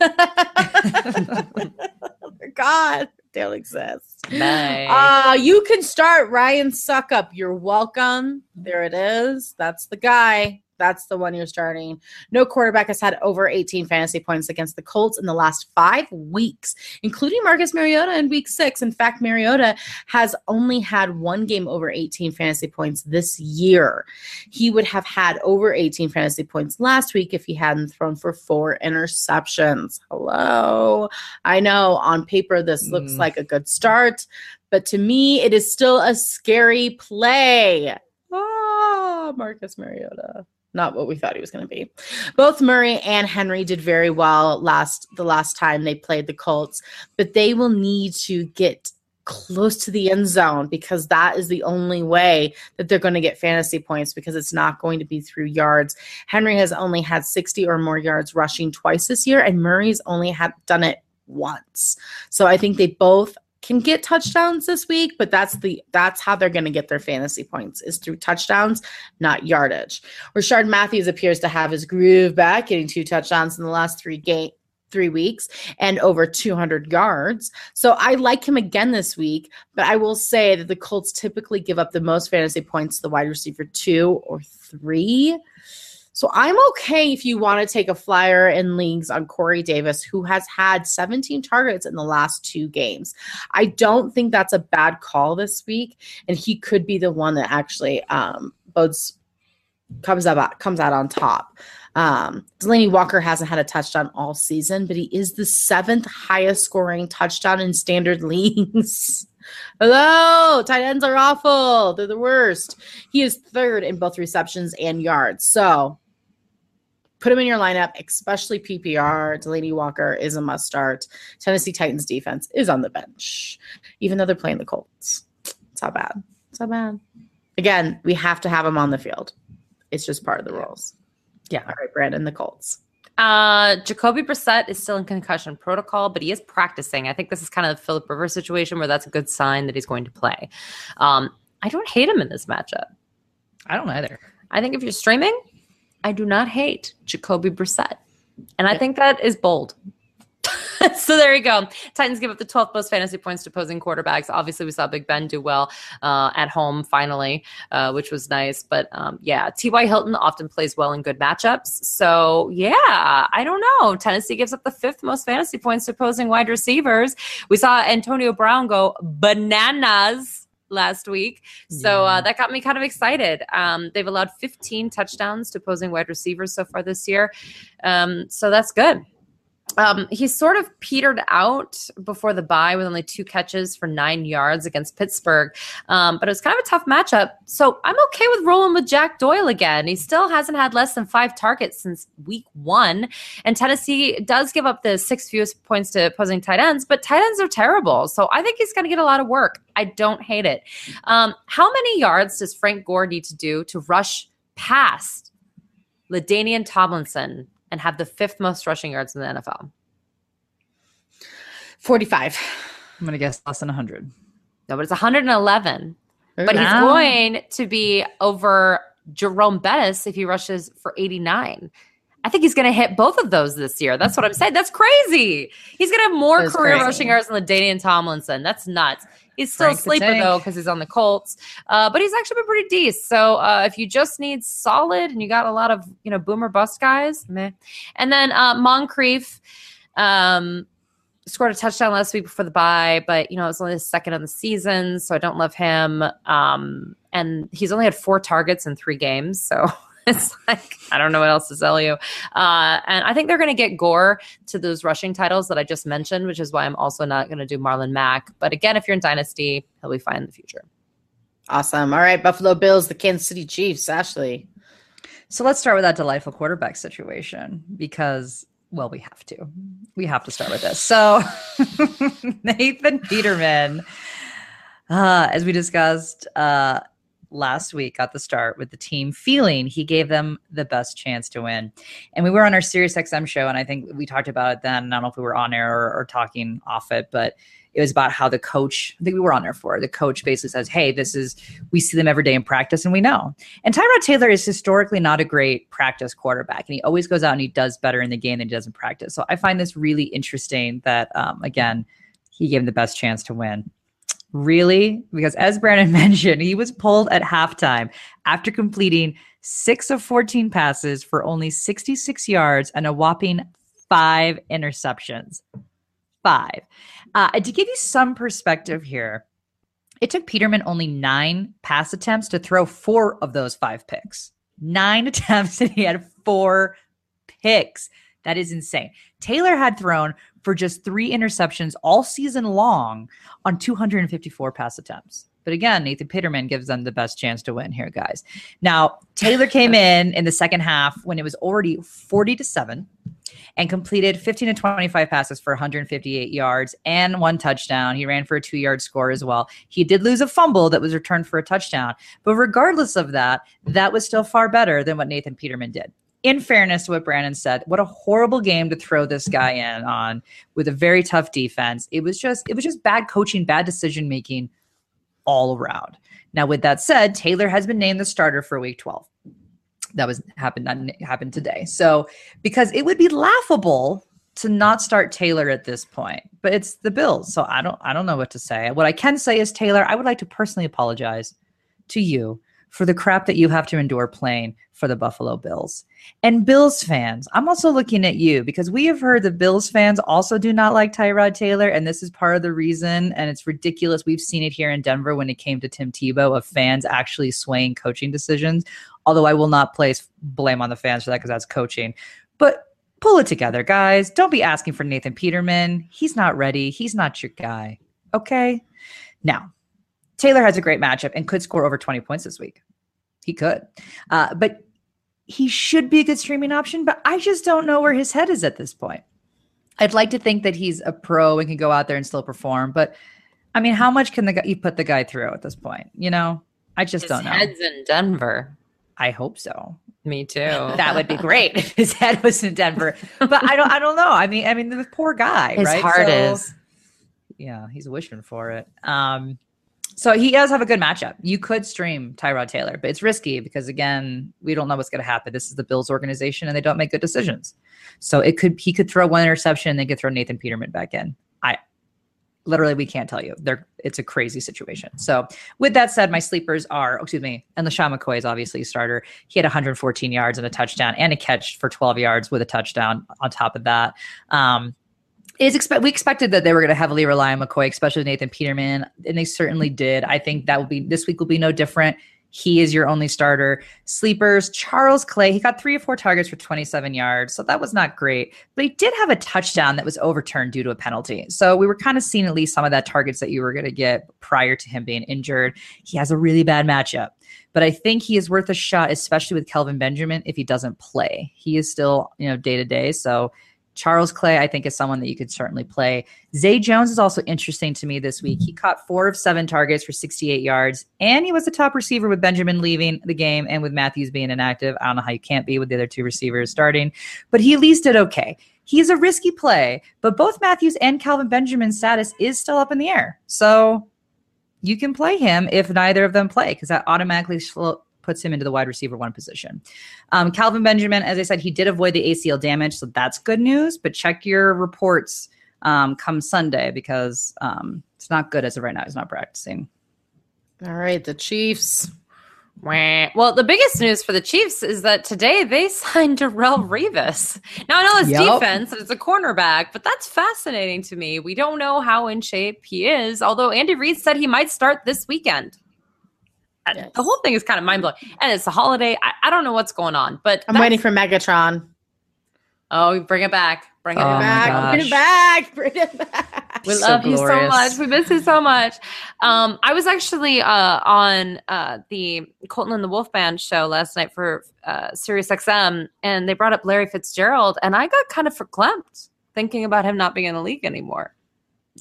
They're gone. They exist. Bye. Uh, you can start Ryan Succop. You're welcome. There it is. That's the guy. That's the one you're starting. No quarterback has had over 18 fantasy points against the Colts in the last five weeks, including Marcus Mariota in week six. In fact, Mariota has only had one game over 18 fantasy points this year. He would have had over 18 fantasy points last week if he hadn't thrown for four interceptions. Hello. I know on paper this looks Mm. like a good start, but to me, it is still a scary play. Ah, Marcus Mariota. Not what we thought he was going to be. Both Murray and Henry did very well last the last time they played the Colts, but they will need to get close to the end zone because that is the only way that they're going to get fantasy points because it's not going to be through yards. Henry has only had 60 or more yards rushing twice this year and Murray's only had done it once. So I think they both can get touchdowns this week, but that's the that's how they're going to get their fantasy points is through touchdowns, not yardage. Rishard Matthews appears to have his groove back, getting two touchdowns in the last three game three weeks and over 200 yards. So I like him again this week, but I will say that the Colts typically give up the most fantasy points to the wide receiver two or three. So I'm okay if you want to take a flyer in leagues on Corey Davis, who has had 17 targets in the last two games. I don't think that's a bad call this week, and he could be the one that actually um, bodes comes out comes out on top. Um, Delanie Walker hasn't had a touchdown all season, but he is the seventh highest scoring touchdown in standard leagues. Hello, tight ends are awful. They're the worst. He is third in both receptions and yards. So put him in your lineup, especially PPR. Delanie Walker is a must start. Tennessee Titans defense is on the bench, even though they're playing the Colts. It's not bad. It's not bad. Again, we have to have him on the field. It's just part of the rules. Yeah. All right, Brandon, the Colts. Uh, Jacoby Brissett is still in concussion protocol, but he is practicing. I think this is kind of the Philip Rivers situation where that's a good sign that he's going to play. Um, I don't hate him in this matchup. I don't either. I think if you're streaming, I do not hate Jacoby Brissett. And I think that is bold. so there you go. Titans give up the 12th most fantasy points to opposing quarterbacks. Obviously, we saw Big Ben do well uh, at home finally, uh, which was nice. But um, yeah, T.Y. Hilton often plays well in good matchups. So yeah, I don't know. Tennessee gives up the fifth most fantasy points to opposing wide receivers. We saw Antonio Brown go bananas last week. So uh, that got me kind of excited. Um, they've allowed 15 touchdowns to opposing wide receivers so far this year. Um, so that's good. Um, he sort of petered out before the bye with only two catches for nine yards against Pittsburgh. Um, but it was kind of a tough matchup. So I'm okay with rolling with Jack Doyle again. He still hasn't had less than five targets since week one. And Tennessee does give up the six fewest points to opposing tight ends, but tight ends are terrible. So I think he's going to get a lot of work. I don't hate it. Um, how many yards does Frank Gore need to do to rush past LaDainian Tomlinson and have the fifth most rushing yards in the NFL? 45. I'm going to guess less than 100. No, but it's 111. But he's Wow. going to be over Jerome Bettis if he rushes for 89. I think he's going to hit both of those this year. That's what I'm saying. That's crazy. He's going to have more That's career crazy. rushing yards than Ladainian Tomlinson. That's nuts. He's still Frank a sleeper though because he's on the Colts, uh, but he's actually been pretty decent. So uh, if you just need solid and you got a lot of you know boomer bust guys, meh. And then uh, Moncrief um, scored a touchdown last week before the bye, but you know it's only the second of the season, so I don't love him. Um, and he's only had four targets in three games, so it's like I don't know what else to tell you. Uh, and I think they're going to get Gore to those rushing titles that I just mentioned, which is why I'm also not going to do Marlon Mack. But again, if you're in Dynasty, he'll be fine in the future. Awesome. All right. Buffalo Bills, the Kansas City Chiefs. Ashley. So let's start with that delightful quarterback situation because, well, we have to. We have to start with this. So, Nathan Peterman, uh, as we discussed uh, last week, got the start with the team feeling he gave them the best chance to win. And we were on our Sirius XM show, and I think we talked about it then. I don't know if we were on air or, or talking off it, but it was about how the coach, I think we were on there for. The coach basically says, Hey, this is, we see them every day in practice and we know. And Tyrod Taylor is historically not a great practice quarterback, and he always goes out and he does better in the game than he does in practice. So I find this really interesting that, um, again, he gave him the best chance to win. Really? Because as Brandon mentioned, he was pulled at halftime after completing six of 14 passes for only 66 yards and a whopping five interceptions. Five. Uh, to give you some perspective here, it took Peterman only nine pass attempts to throw four of those five picks. Nine attempts, and he had four picks. That is insane. Taylor had thrown for just three interceptions all season long on 254 pass attempts. But again, Nathan Peterman gives them the best chance to win here, guys. Now, Taylor came in in the second half when it was already 40 to 7 and completed 15 to 25 passes for 158 yards and one touchdown. He ran for a two yard score as well. He did lose a fumble that was returned for a touchdown. But regardless of that, that was still far better than what Nathan Peterman did. In fairness to what Brandon said, what a horrible game to throw this guy in on with a very tough defense. It was just it was just bad coaching, bad decision making all around. Now, with that said, Taylor has been named the starter for week 12. That was happened that happened today. So because it would be laughable to not start Taylor at this point, but it's the Bills. So I don't I don't know what to say. What I can say is Taylor, I would like to personally apologize to you for the crap that you have to endure playing for the Buffalo Bills. And Bills fans, I'm also looking at you because we have heard the Bills fans also do not like Tyrod Taylor. And this is part of the reason. And it's ridiculous. We've seen it here in Denver when it came to Tim Tebow of fans actually swaying coaching decisions. Although I will not place blame on the fans for that because that's coaching. But pull it together, guys. Don't be asking for Nathan Peterman. He's not ready. He's not your guy. Okay. Now, Taylor has a great matchup and could score over 20 points this week. He could. Uh, but he should be a good streaming option, but I just don't know where his head is at this point. I'd like to think that he's a pro and can go out there and still perform, but I mean, how much can the guy you put the guy through at this point? You know, I just His don't know. head's in Denver. I hope so. Me too. That would be great if his head was in Denver. But I don't I don't know. I mean, I mean the poor guy, His right? heart So- is. yeah, he's wishing for it. Um, so he does have a good matchup. You could stream Tyrod Taylor, but it's risky because again, we don't know what's going to happen. This is the Bills organization, and they don't make good decisions. So it could he could throw one interception, and they could throw Nathan Peterman back in. I literally we can't tell you. They're it's a crazy situation. So with that said, my sleepers are oh, excuse me, and LeSean McCoy is obviously a starter. He had 114 yards and a touchdown, and a catch for 12 yards with a touchdown on top of that. Um, is expect we expected that they were going to heavily rely on McCoy, especially Nathan Peterman, and they certainly did. I think that will be this week will be no different. He is your only starter. Sleepers, Charles Clay, he got three or four targets for 27 yards. So that was not great. But he did have a touchdown that was overturned due to a penalty. So we were kind of seeing at least some of that targets that you were going to get prior to him being injured. He has a really bad matchup. But I think he is worth a shot, especially with Kelvin Benjamin, if he doesn't play. He is still, you know, day to day. So Charles Clay, I think, is someone that you could certainly play. Zay Jones is also interesting to me this week. He caught four of seven targets for 68 yards, and he was the top receiver with Benjamin leaving the game and with Matthews being inactive. I don't know how you can't be with the other two receivers starting, but he at least did okay. He's a risky play, but both Matthews and Kelvin Benjamin's status is still up in the air. So you can play him if neither of them play because that automatically puts him into the wide receiver one position. Um, Kelvin Benjamin, as I said, he did avoid the ACL damage, so that's good news. But check your reports um, come Sunday because um, it's not good as of right now. He's not practicing. All right, the Chiefs. Well, the biggest news for the Chiefs is that today they signed Darrelle Revis. Now I know it's yep. defense and it's a cornerback, but that's fascinating to me. We don't know how in shape he is, although Andy Reid said he might start this weekend. Yes. The whole thing is kind of mind blowing, and it's a holiday. I, I, don't know what's going on, but I'm waiting for Megatron. Oh, bring it back! Bring it oh back! Bring it back! Bring it back! We so love glorious. you so much. We miss you so much. Um, I was actually uh, on uh, the Colton and the Wolfman show last night for uh, Sirius XM, and they brought up Larry Fitzgerald, and I got kind of verklempt thinking about him not being in the league anymore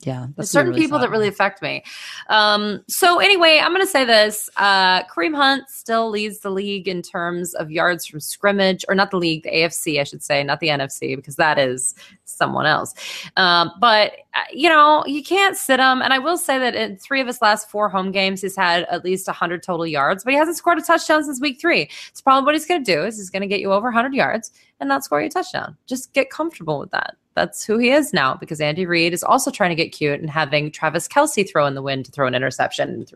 yeah there's certain really people that really affect me. Um so anyway i'm gonna say this uh kareem hunt still leads the league in terms of yards from scrimmage or not the league the afc i should say not the nfc because that is someone else. Um but uh, you know you can't sit him and i will say that in three of his last four home games he's had at least 100 total yards but he hasn't scored a touchdown since week three. It's probably what he's gonna do is he's gonna get you over 100 yards and not score you a touchdown. Just get comfortable with that that's who he is now because Andy Reid is also trying to get cute and having Travis Kelce throw in the wind to throw an interception.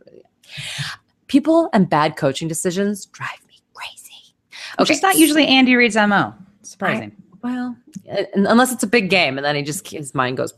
People and bad coaching decisions drive me crazy. Okay. It's not usually Andy Reid's MO. Surprising. I, well, uh, unless it's a big game and then he just, his mind goes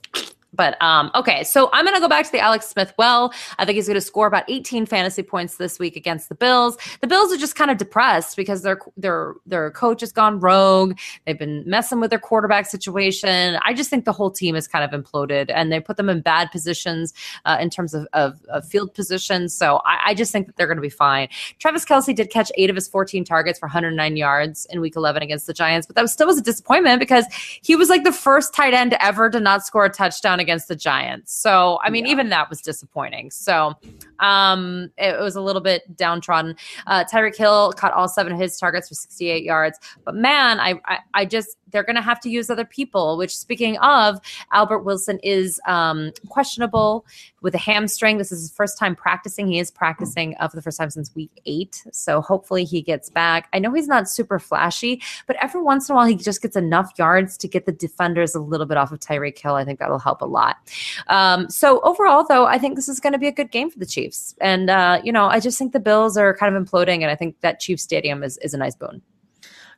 but um, okay, so I'm going to go back to the Alex Smith well. I think he's going to score about 18 fantasy points this week against the Bills. The Bills are just kind of depressed because their their their coach has gone rogue. They've been messing with their quarterback situation. I just think the whole team is kind of imploded, and they put them in bad positions uh, in terms of, of, of, field positions. So I, I just think that they're going to be fine. Travis Kelce did catch eight of his 14 targets for 109 yards in Week 11 against the Giants, but that was, still was a disappointment because he was like the first tight end ever to not score a touchdown against the Giants. So, I mean, yeah. even that was disappointing. So, um, it, was a little bit downtrodden. Uh, Tyreek Hill caught all seven of his targets for 68 yards. But man, I, I, I just, they're going to have to use other people, which speaking of, Albert Wilson is um, questionable with a hamstring. This is his first time practicing. He is practicing uh, for the first time since week eight. So hopefully he gets back. I know he's not super flashy, but every once in a while he just gets enough yards to get the defenders a little bit off of Tyreek Hill. I think that'll help a lot. Um, so overall, though, I think this is going to be a good game for the Chiefs. And, uh, you know, I just think the Bills are kind of imploding, and I think that Chiefs Stadium is, is a nice boon.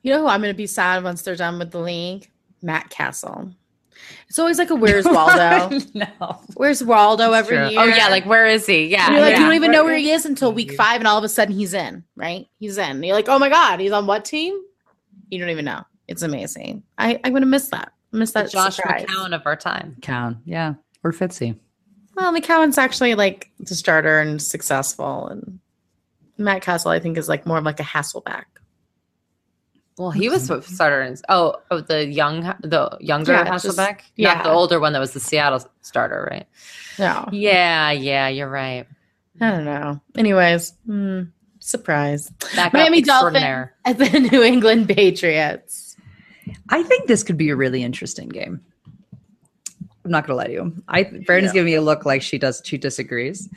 You know who I'm going to be sad once they're done with the league? Matt Cassel. It's always like a where's Waldo? no. Where's Waldo every True. year? Oh yeah, like where is he? Yeah. And you're like, yeah. you don't even know where he is until week five, and all of a sudden he's in, right? He's in. And you're like, oh my God, he's on what team? You don't even know. It's amazing. I, I'm gonna miss that. miss that. The Josh surprise. McCown of our time. Cowan, yeah. Or Fitzy. Well, McCown's actually like the starter and successful, and Matt Cassel I think, is like more of like a Hasselbeck. Well, he was starter in oh, oh the young the younger Yeah, Hasselbeck, just- yeah. not the older one that was the Seattle starter, right? No, Yeah, yeah, you're right. I don't know. Anyways, hmm, surprise. Back Miami up. Dolphins at the New England Patriots. I think this could be a really interesting game. I'm not gonna lie to you. I Brandon's giving me a look like she does. She disagrees.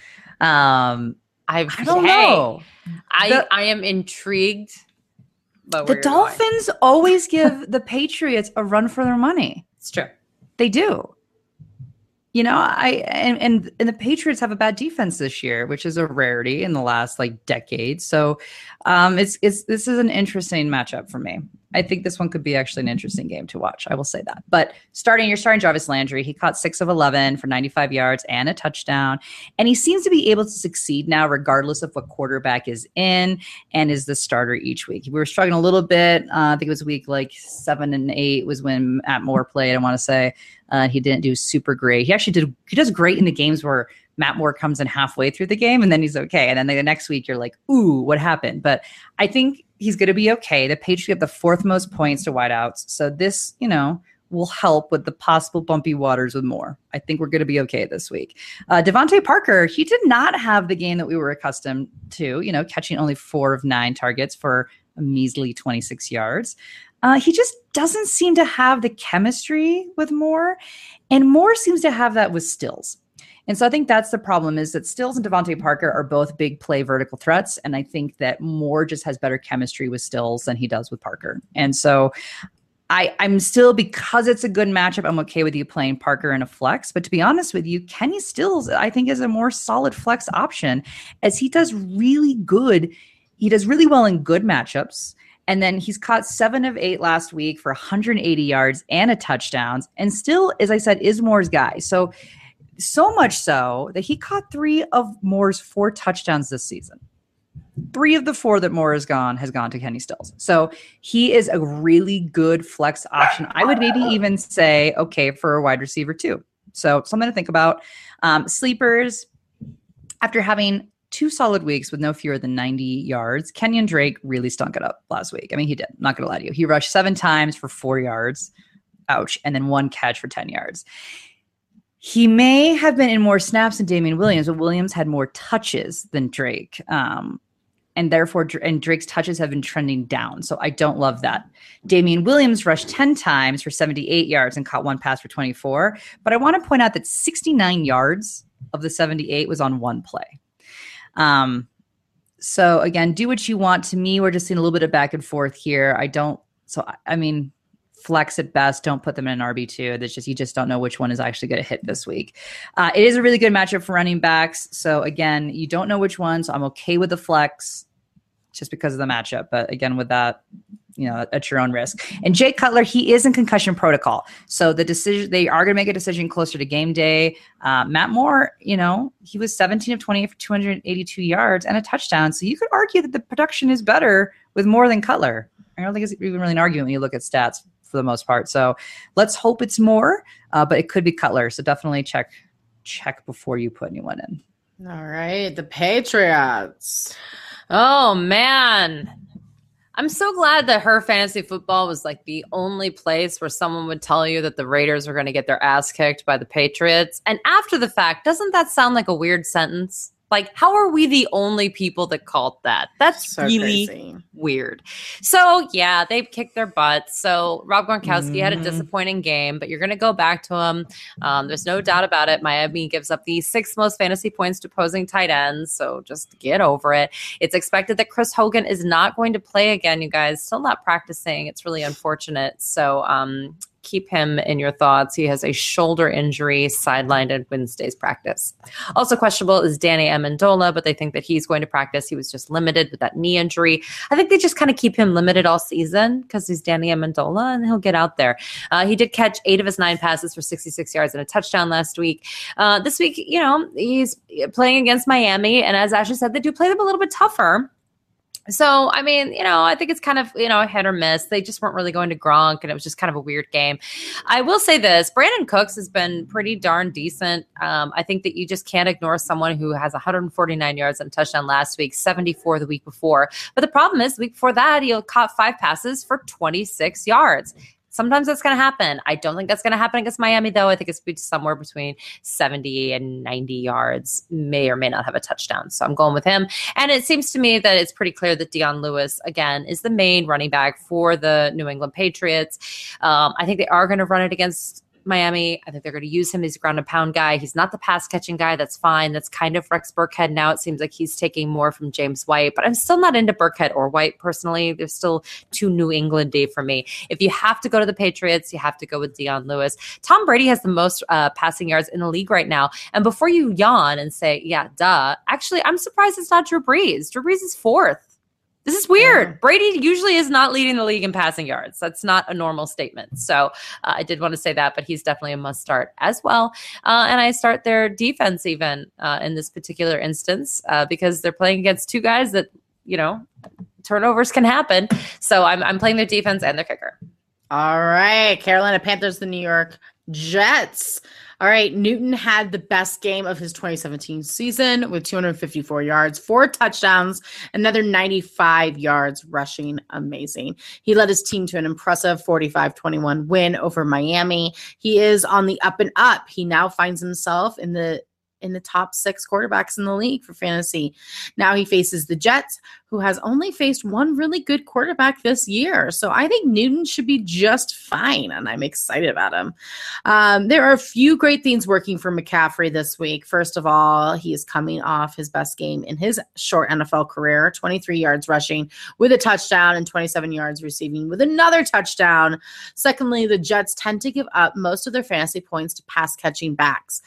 Um, I, I don't hey, know. I The- I am intrigued. The where you're going. Dolphins always give the Patriots a run for their money. It's true. They do. You know, I and, and and the Patriots have a bad defense this year, which is a rarity in the last like decade. So, um, it's it's this is an interesting matchup for me. I think this one could be actually an interesting game to watch. I will say that. But starting, you're starting Jarvis Landry. He caught six of 11 for 95 yards and a touchdown. And he seems to be able to succeed now, regardless of what quarterback is in and is the starter each week. We were struggling a little bit. Uh, I think it was week like seven and eight was when Matt Moore played. I want to say uh, he didn't do super great. He actually did, he does great in the games where Matt Moore comes in halfway through the game and then he's okay. And then the next week you're like, ooh, what happened? But I think he's going to be okay. The Patriots have the fourth most points to wideouts. So this, you know, will help with the possible bumpy waters with Moore. I think we're going to be okay this week. Uh, DeVante Parker, he did not have the game that we were accustomed to, you know, catching only four of nine targets for a measly 26 yards. Uh, he just doesn't seem to have the chemistry with Moore, and Moore seems to have that with Stills. And so I think that's the problem is that Stills and DeVante Parker are both big play vertical threats. And I think that Moore just has better chemistry with Stills than he does with Parker. And so I, I'm still because it's a good matchup. I'm okay with you playing Parker in a flex, but to be honest with you, Kenny Stills I think is a more solid flex option as he does really good. He does really well in good matchups. And then he's caught seven of eight last week for 180 yards and a touchdowns, and still, as I said, is Moore's guy. So so much so that he caught three of Moore's four touchdowns this season. Three of the four that Moore has gone has gone to Kenny Stills. So he is a really good flex option. I would maybe even say, okay, for a wide receiver too. So something to think about. Um, sleepers, after having two solid weeks with no fewer than 90 yards, Kenyon Drake really stunk it up last week. I mean, he did, not going to lie to you. He rushed seven times for four yards. Ouch. And then one catch for 10 yards. He may have been in more snaps than Damien Williams, but Williams had more touches than Drake. Um, and therefore, and Drake's touches have been trending down. So I don't love that. Damien Williams rushed 10 times for 78 yards and caught one pass for 24. But I want to point out that 69 yards of the 78 was on one play. Um, so again, do what you want. To me, we're just seeing a little bit of back and forth here. I don't, so I mean, flex at best. Don't put them in an RB2. That's just, you just don't know which one is actually going to hit this week. Uh, it is a really good matchup for running backs. So again, you don't know which one. So I'm okay with the flex just because of the matchup. But again, with that, you know, at your own risk. And Jay Cutler, he is in concussion protocol. So the decision, they are going to make a decision closer to game day. Uh, Matt Moore, you know, he was 17 of 20 for 282 yards and a touchdown. So you could argue that the production is better with Moore than Cutler. I don't think it's even really an argument when you look at stats for the most part. So let's hope it's Moore, uh, but it could be Cutler. So definitely check check before you put anyone in. All right, the Patriots. Oh man. I'm so glad that her fantasy football was like the only place where someone would tell you that the Raiders were going to get their ass kicked by the Patriots. And after the fact, doesn't that sound like a weird sentence? Like, how are we the only people that called that? That's so really crazy. weird. So, yeah, they've kicked their butts. So, Rob Gronkowski mm-hmm. had a mm-hmm. disappointing game, but you're going to go back to him. Um, there's no doubt about it. Miami gives up the sixth most fantasy points to opposing tight ends. So, just get over it. It's expected that Chris Hogan is not going to play again, you guys. Still not practicing. It's really unfortunate. So, um, keep him in your thoughts. He has a shoulder injury, sidelined at Wednesday's practice. Also questionable is Danny Amendola, but they think that he's going to practice. He was just limited with that knee injury. I think they just kind of keep him limited all season because he's Danny Amendola and he'll get out there. Uh, he did catch eight of his nine passes for 66 yards and a touchdown last week. Uh, this week, you know, he's playing against Miami, and as Ashley said, they do play them a little bit tougher. So, I mean, you know, I think it's kind of, you know, a hit or miss. They just weren't really going to Gronk, and it was just kind of a weird game. I will say this Brandin Cooks has been pretty darn decent. Um, I think that you just can't ignore someone who has 149 yards and touchdown last week, 74 the week before. But the problem is, the week before that, he caught five passes for 26 yards. Sometimes that's going to happen. I don't think that's going to happen against Miami, though. I think it's somewhere between 70 and 90 yards, may or may not have a touchdown. So I'm going with him. And it seems to me that it's pretty clear that Dion Lewis, again, is the main running back for the New England Patriots. Um, I think they are going to run it against Miami. I think they're going to use him as a ground and pound guy. He's not the pass catching guy. That's fine. That's kind of Rex Burkhead now. It seems like he's taking more from James White, but I'm still not into Burkhead or White personally. They're still too New England day for me. If you have to go to the Patriots, you have to go with Dion Lewis. Tom Brady has the most uh, passing yards in the league right now. And before you yawn and say, yeah, duh, actually, I'm surprised it's not Drew Brees. Drew Brees is fourth. This is weird. Brady usually is not leading the league in passing yards. That's not a normal statement. So uh, I did want to say that, but he's definitely a must start as well. Uh, and I start their defense even uh, in this particular instance uh, because they're playing against two guys that, you know, turnovers can happen. So I'm, I'm playing their defense and their kicker. All right. Carolina Panthers, the New York Jets. All right, Newton had the best game of his 2017 season with 254 yards, four touchdowns, another 95 yards rushing. Amazing. He led his team to an impressive 45 21 win over Miami. He is on the up and up. He now finds himself in the in the top six quarterbacks in the league for fantasy. Now he faces the Jets, who has only faced one really good quarterback this year. So I think Newton should be just fine, and I'm excited about him. Um, there are a few great things working for McCaffrey this week. First of all, he is coming off his best game in his short NFL career 23 yards rushing with a touchdown and 27 yards receiving with another touchdown. Secondly, the Jets tend to give up most of their fantasy points to pass catching backs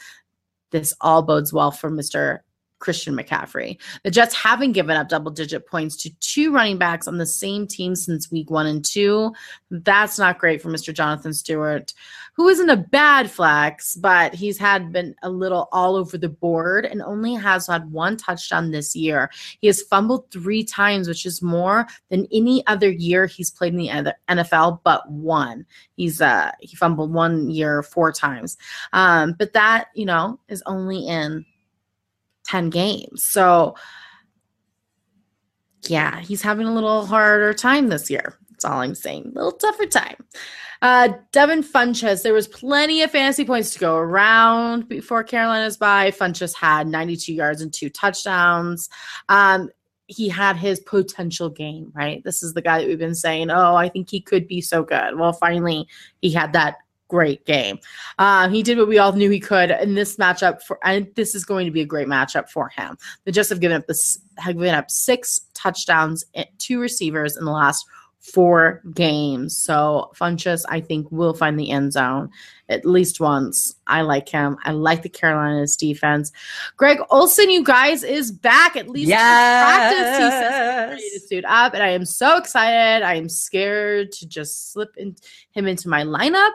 this all bodes well for Mr. Christian McCaffrey. The Jets haven't given up double digit points to two running backs on the same team since week one and two. That's not great for Mr. Jonathan Stewart, who isn't a bad flex, but he's had been a little all over the board and only has had one touchdown this year. He has fumbled three times, which is more than any other year he's played in the NFL, but one. He's uh he fumbled one year four times. Um, but that, you know, is only in 10 games. So, yeah, he's having a little harder time this year. That's all I'm saying. A little tougher time. Uh, Devin Funchess, there was plenty of fantasy points to go around before Carolina's bye. Funchess had 92 yards and two touchdowns. Um, he had his potential game, right? This is the guy that we've been saying, oh, I think he could be so good. Well, finally, he had that great game. Uh, he did what we all knew he could in this matchup for, and this is going to be a great matchup for him. The Jets have given up this have given up six touchdowns, two receivers in the last four games. So Funchess, I think, will find the end zone at least once. I like him. I like the Carolinas defense. Greg Olsen, you guys, is back at least yes. practice. He says ready to suit up, and I am so excited. I am scared to just slip in, him into my lineup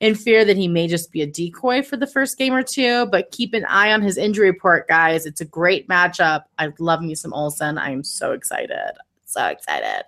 in fear that he may just be a decoy for the first game or two. But keep an eye on his injury report, guys. It's a great matchup. I love me some Olsen. I am so excited. So excited.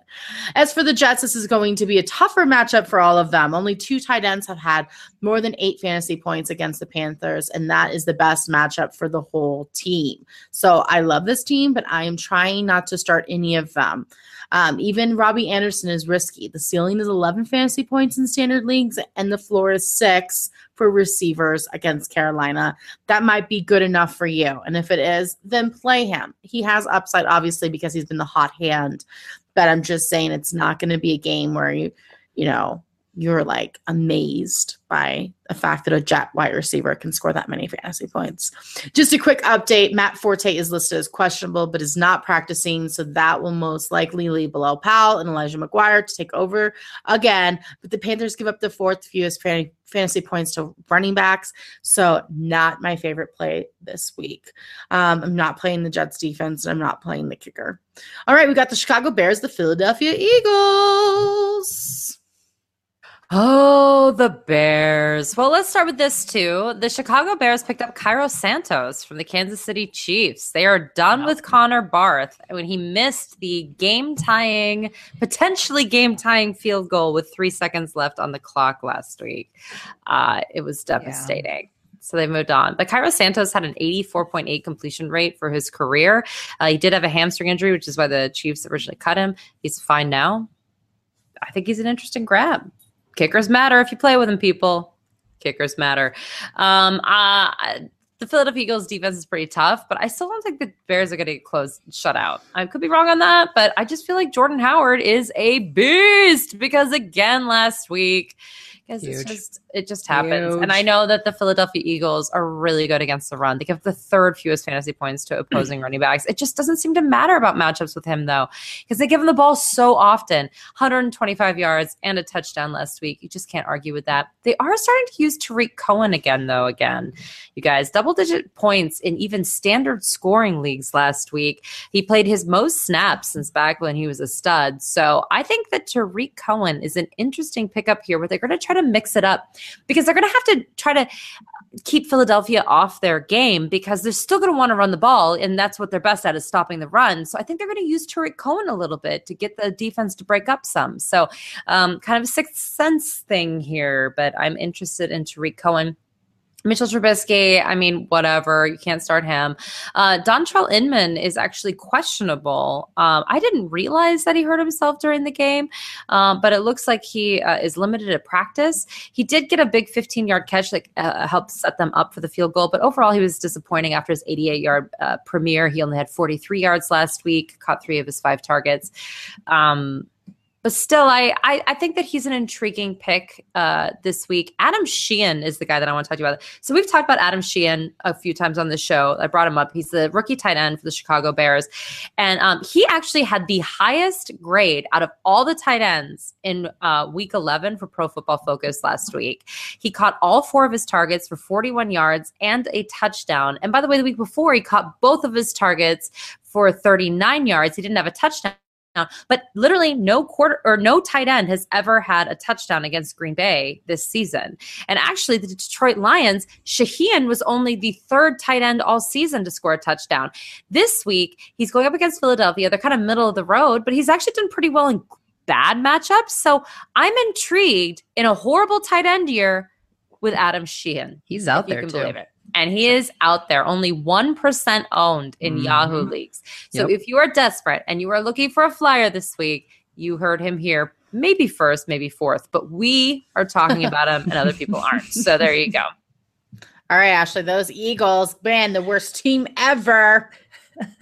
As for the Jets, this is going to be a tougher matchup for all of them. Only two tight ends have had more than eight fantasy points against the Panthers, and that is the best matchup for the whole team. So I love this team, but I am trying not to start any of them. Um, even Robbie Anderson is risky. The ceiling is 11 fantasy points in standard leagues, and the floor is six for receivers against Carolina. That might be good enough for you. And if it is, then play him. He has upside, obviously, because he's been the hot hand. But I'm just saying it's not going to be a game where you, you know, you're like amazed by the fact that a jet wide receiver can score that many fantasy points. Just a quick update Matt Forte is listed as questionable, but is not practicing. So that will most likely leave Bilal Powell and Elijah McGuire to take over again. But the Panthers give up the fourth fewest fantasy points to running backs. So not my favorite play this week. Um, I'm not playing the Jets defense and I'm not playing the kicker. All right, we got the Chicago Bears, the Philadelphia Eagles. Oh, the Bears. Well, let's start with this too. The Chicago Bears picked up Cairo Santos from the Kansas City Chiefs. They are done with Connor Barth when he missed the game tying, potentially game tying field goal with three seconds left on the clock last week. Uh, it was devastating. Yeah. So they moved on. But Cairo Santos had an 84.8 completion rate for his career. Uh, he did have a hamstring injury, which is why the Chiefs originally cut him. He's fine now. I think he's an interesting grab kickers matter if you play with them, people. Kickers matter. Um, uh, the Philadelphia Eagles defense is pretty tough, but I still don't think the Bears are going to get close, shut out. I could be wrong on that, but I just feel like Jordan Howard is a beast because again last week Because it's just it just happens. And I know that the Philadelphia Eagles are really good against the run. They give the third fewest fantasy points to opposing running backs. It just doesn't seem to matter about matchups with him though, because they give him the ball so often. 125 yards and a touchdown last week. You just can't argue with that. They are starting to use Tarik Cohen again though. Again, you guys, double digit points in even standard scoring leagues last week. He played his most snaps since back when he was a stud. So I think that Tarik Cohen is an interesting pickup here where they're going to try to mix it up because they're going to have to try to keep Philadelphia off their game because they're still going to want to run the ball. And that's what they're best at is stopping the run. So I think they're going to use Tarik Cohen a little bit to get the defense to break up some. So um, kind of a sixth sense thing here, but I'm interested in Tarik Cohen. Mitchell Trubisky, I mean, whatever. You can't start him. Uh, Dontrelle Inman is actually questionable. Um, I didn't realize that he hurt himself during the game, um, but it looks like he uh, is limited at practice. He did get a big 15 yard catch that uh, helped set them up for the field goal, but overall, he was disappointing after his 88 yard uh, premiere. He only had 43 yards last week, caught three of his five targets. Um, but still, I, I I think that he's an intriguing pick uh, this week. Adam Shaheen is the guy that I want to talk to you about. So we've talked about Adam Shaheen a few times on the show. I brought him up. He's the rookie tight end for the Chicago Bears, and um, he actually had the highest grade out of all the tight ends in uh, Week 11 for Pro Football Focus last week. He caught all four of his targets for 41 yards and a touchdown. And by the way, the week before he caught both of his targets for 39 yards. He didn't have a touchdown but literally no quarter or no tight end has ever had a touchdown against Green Bay this season. And actually, the Detroit Lions, Shaheen was only the third tight end all season to score a touchdown. This week, he's going up against Philadelphia. They're kind of middle of the road, but he's actually done pretty well in bad matchups. So I'm intrigued in a horrible tight end year with Adam Shaheen. He's out if you there can too. believe it. And he is out there, only 1% owned in Mhm. Yahoo leagues. So Yep. if you are desperate and you are looking for a flyer this week, you heard him here, maybe first, maybe fourth, but we are talking about him and other people aren't. So there you go. All right, Ashley, those Eagles, man, the worst team ever.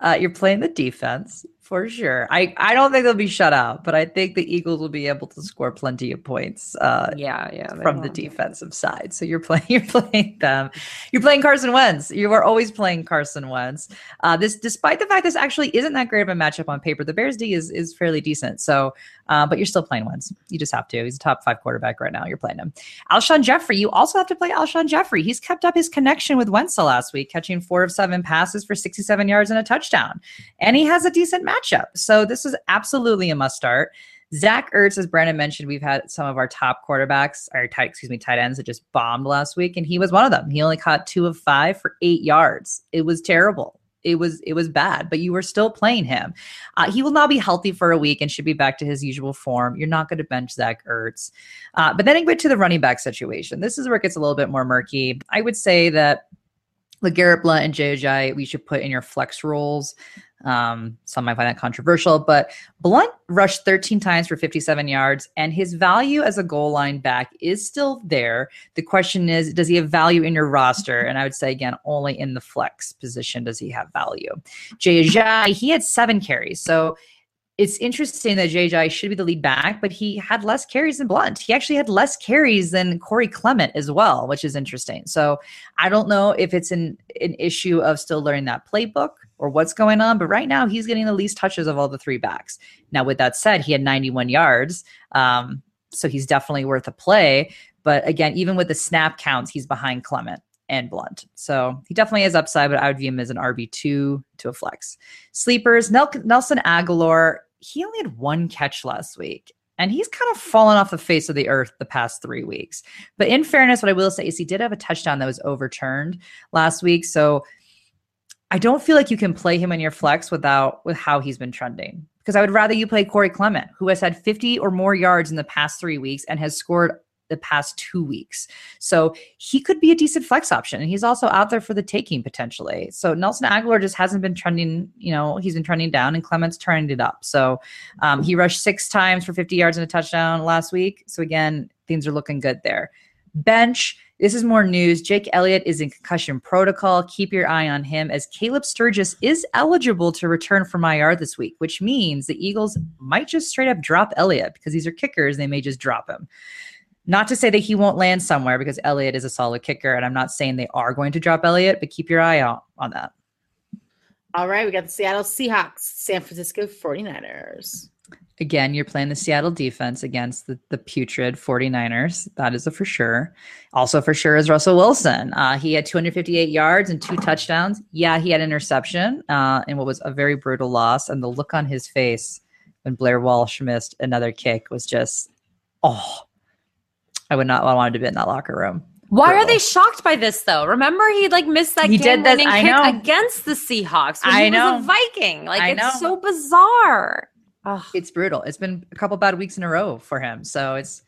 uh, you're playing the defense for sure. I, I don't think they'll be shut out, but I think the Eagles will be able to score plenty of points uh, Yeah, yeah. from the defensive side. So you're playing you're playing them. You're playing Carson Wentz. You are always playing Carson Wentz. Uh, this despite the fact this actually isn't that great of a matchup on paper. The Bears D is is fairly decent. So uh, but you're still playing Wentz. You just have to. He's a top five quarterback right now. You're playing him. Alshon Jeffery. You also have to play Alshon Jeffery. He's kept up his connection with Wentz last week, catching four of seven passes for 67 yards and a touchdown. And he has a decent matchup. So this is absolutely a must start. Zach Ertz, as Brandon mentioned, we've had some of our top quarterbacks, or tight, excuse me, tight ends that just bombed last week, and he was one of them. He only caught two of five for eight yards. It was terrible. It was it was bad, but you were still playing him. Uh, he will now be healthy for a week and should be back to his usual form. You're not going to bench Zach Ertz, uh, but then I get to the running back situation. This is where it gets a little bit more murky. I would say that LeGarrette Blunt and Ajayi, we should put in your flex roles. Um, some might find that controversial, but Blunt rushed 13 times for 57 yards, and his value as a goal line back is still there. The question is, does he have value in your roster? And I would say again, only in the flex position does he have value. Jay Ajayi, he had seven carries, so it's interesting that JJ should be the lead back, but he had less carries than Blunt. He actually had less carries than Corey Clement as well, which is interesting. So I don't know if it's an, an issue of still learning that playbook or what's going on, but right now he's getting the least touches of all the three backs. Now, with that said, he had 91 yards. Um, so he's definitely worth a play. But again, even with the snap counts, he's behind Clement and Blunt. So he definitely has upside, but I would view him as an RB2 to a flex. Sleepers, Nel- Nelson Agholor, he only had one catch last week. And he's kind of fallen off the face of the earth the past three weeks. But in fairness, what I will say is he did have a touchdown that was overturned last week. So I don't feel like you can play him in your flex without with how he's been trending. Because I would rather you play Corey Clement, who has had 50 or more yards in the past three weeks and has scored the past two weeks. So he could be a decent flex option. And he's also out there for the taking potentially. So Nelson Agholor just hasn't been trending, you know, he's been trending down and Clement's turned it up. So um, he rushed six times for 50 yards and a touchdown last week. So again, things are looking good there. Bench, this is more news. Jake Elliott is in concussion protocol. Keep your eye on him as Caleb Sturgis is eligible to return from IR this week, which means the Eagles might just straight up drop Elliott because these are kickers. They may just drop him. Not to say that he won't land somewhere because Elliott is a solid kicker, and I'm not saying they are going to drop Elliott, but keep your eye out on that. All right, we got the Seattle Seahawks, San Francisco 49ers. Again, you're playing the Seattle defense against the, the putrid 49ers. That is a for sure. Also, for sure, is Russell Wilson. Uh, he had 258 yards and two touchdowns. Yeah, he had interception uh, in what was a very brutal loss. And the look on his face when Blair Walsh missed another kick was just, oh, I would not want to be in that locker room. Why are they shocked by this though? Remember, he like missed that He did this- game-winning I kick know. against the Seahawks. When I he know. was a Viking. Like I it's know. so bizarre. Ugh. It's brutal. It's been a couple bad weeks in a row for him. So it's,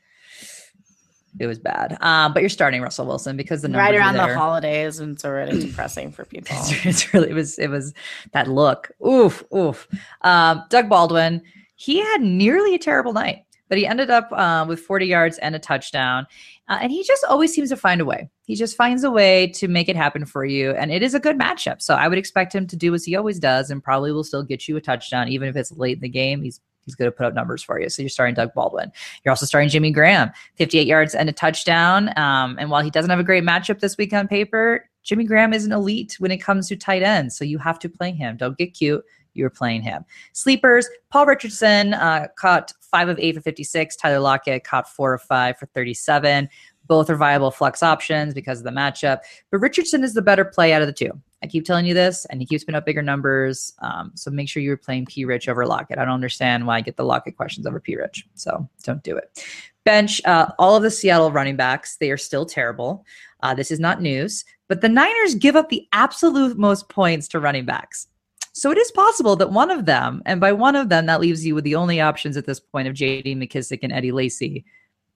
it was bad. Um, but you're starting Russell Wilson because the numbers Right are around the holidays, and it's already depressing for people. It's, it's really it was it was that look. Oof, oof. Um, Doug Baldwin, he had nearly a terrible night, but he ended up uh, with 40 yards and a touchdown. Uh, and he just always seems to find a way. He just finds a way to make it happen for you. And it is a good matchup. So I would expect him to do as he always does and probably will still get you a touchdown, even if it's late in the game. He's he's going to put up numbers for you. So you're starting Doug Baldwin. You're also starting Jimmy Graham, 58 yards and a touchdown. Um, and while he doesn't have a great matchup this week on paper, Jimmy Graham is an elite when it comes to tight ends. So you have to play him. Don't get cute. You're playing him. Sleepers, Paul Richardson uh, caught five of eight for 56. Tyler Lockett caught four of five for 37. Both are viable flex options because of the matchup. But Richardson is the better play out of the two. I keep telling you this, and he keeps putting up bigger numbers. Um, so make sure you're playing P Rich over Lockett. I don't understand why I get the Lockett questions over P Rich. So don't do it. Bench, uh, all of the Seattle running backs, they are still terrible. Uh, this is not news, but the Niners give up the absolute most points to running backs. So it is possible that one of them, and by one of them, that leaves you with the only options at this point of JD McKissic and Eddie Lacy.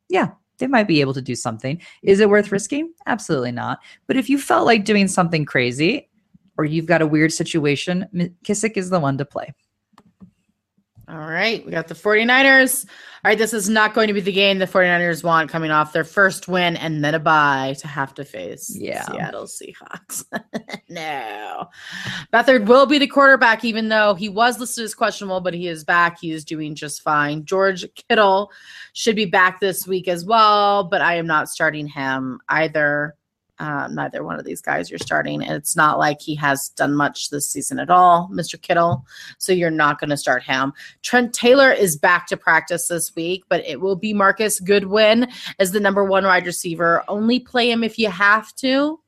Yeah, they might be able to do something. Is it worth risking? Absolutely not. But if you felt like doing something crazy or you've got a weird situation, McKissic is the one to play. All right, we got the 49ers. All right, this is not going to be the game the 49ers want coming off their first win and then a bye to have to face the Yeah. Seattle Seahawks. no. Beathard will be the quarterback, even though he was listed as questionable, but he is back. He is doing just fine. George Kittle should be back this week as well, but I am not starting him either. Um, neither one of these guys you're starting. And it's not like he has done much this season at all, Mr. Kittle. So you're not going to start him. Trent Taylor is back to practice this week, but it will be Marquise Goodwin as the number one wide receiver. Only play him if you have to.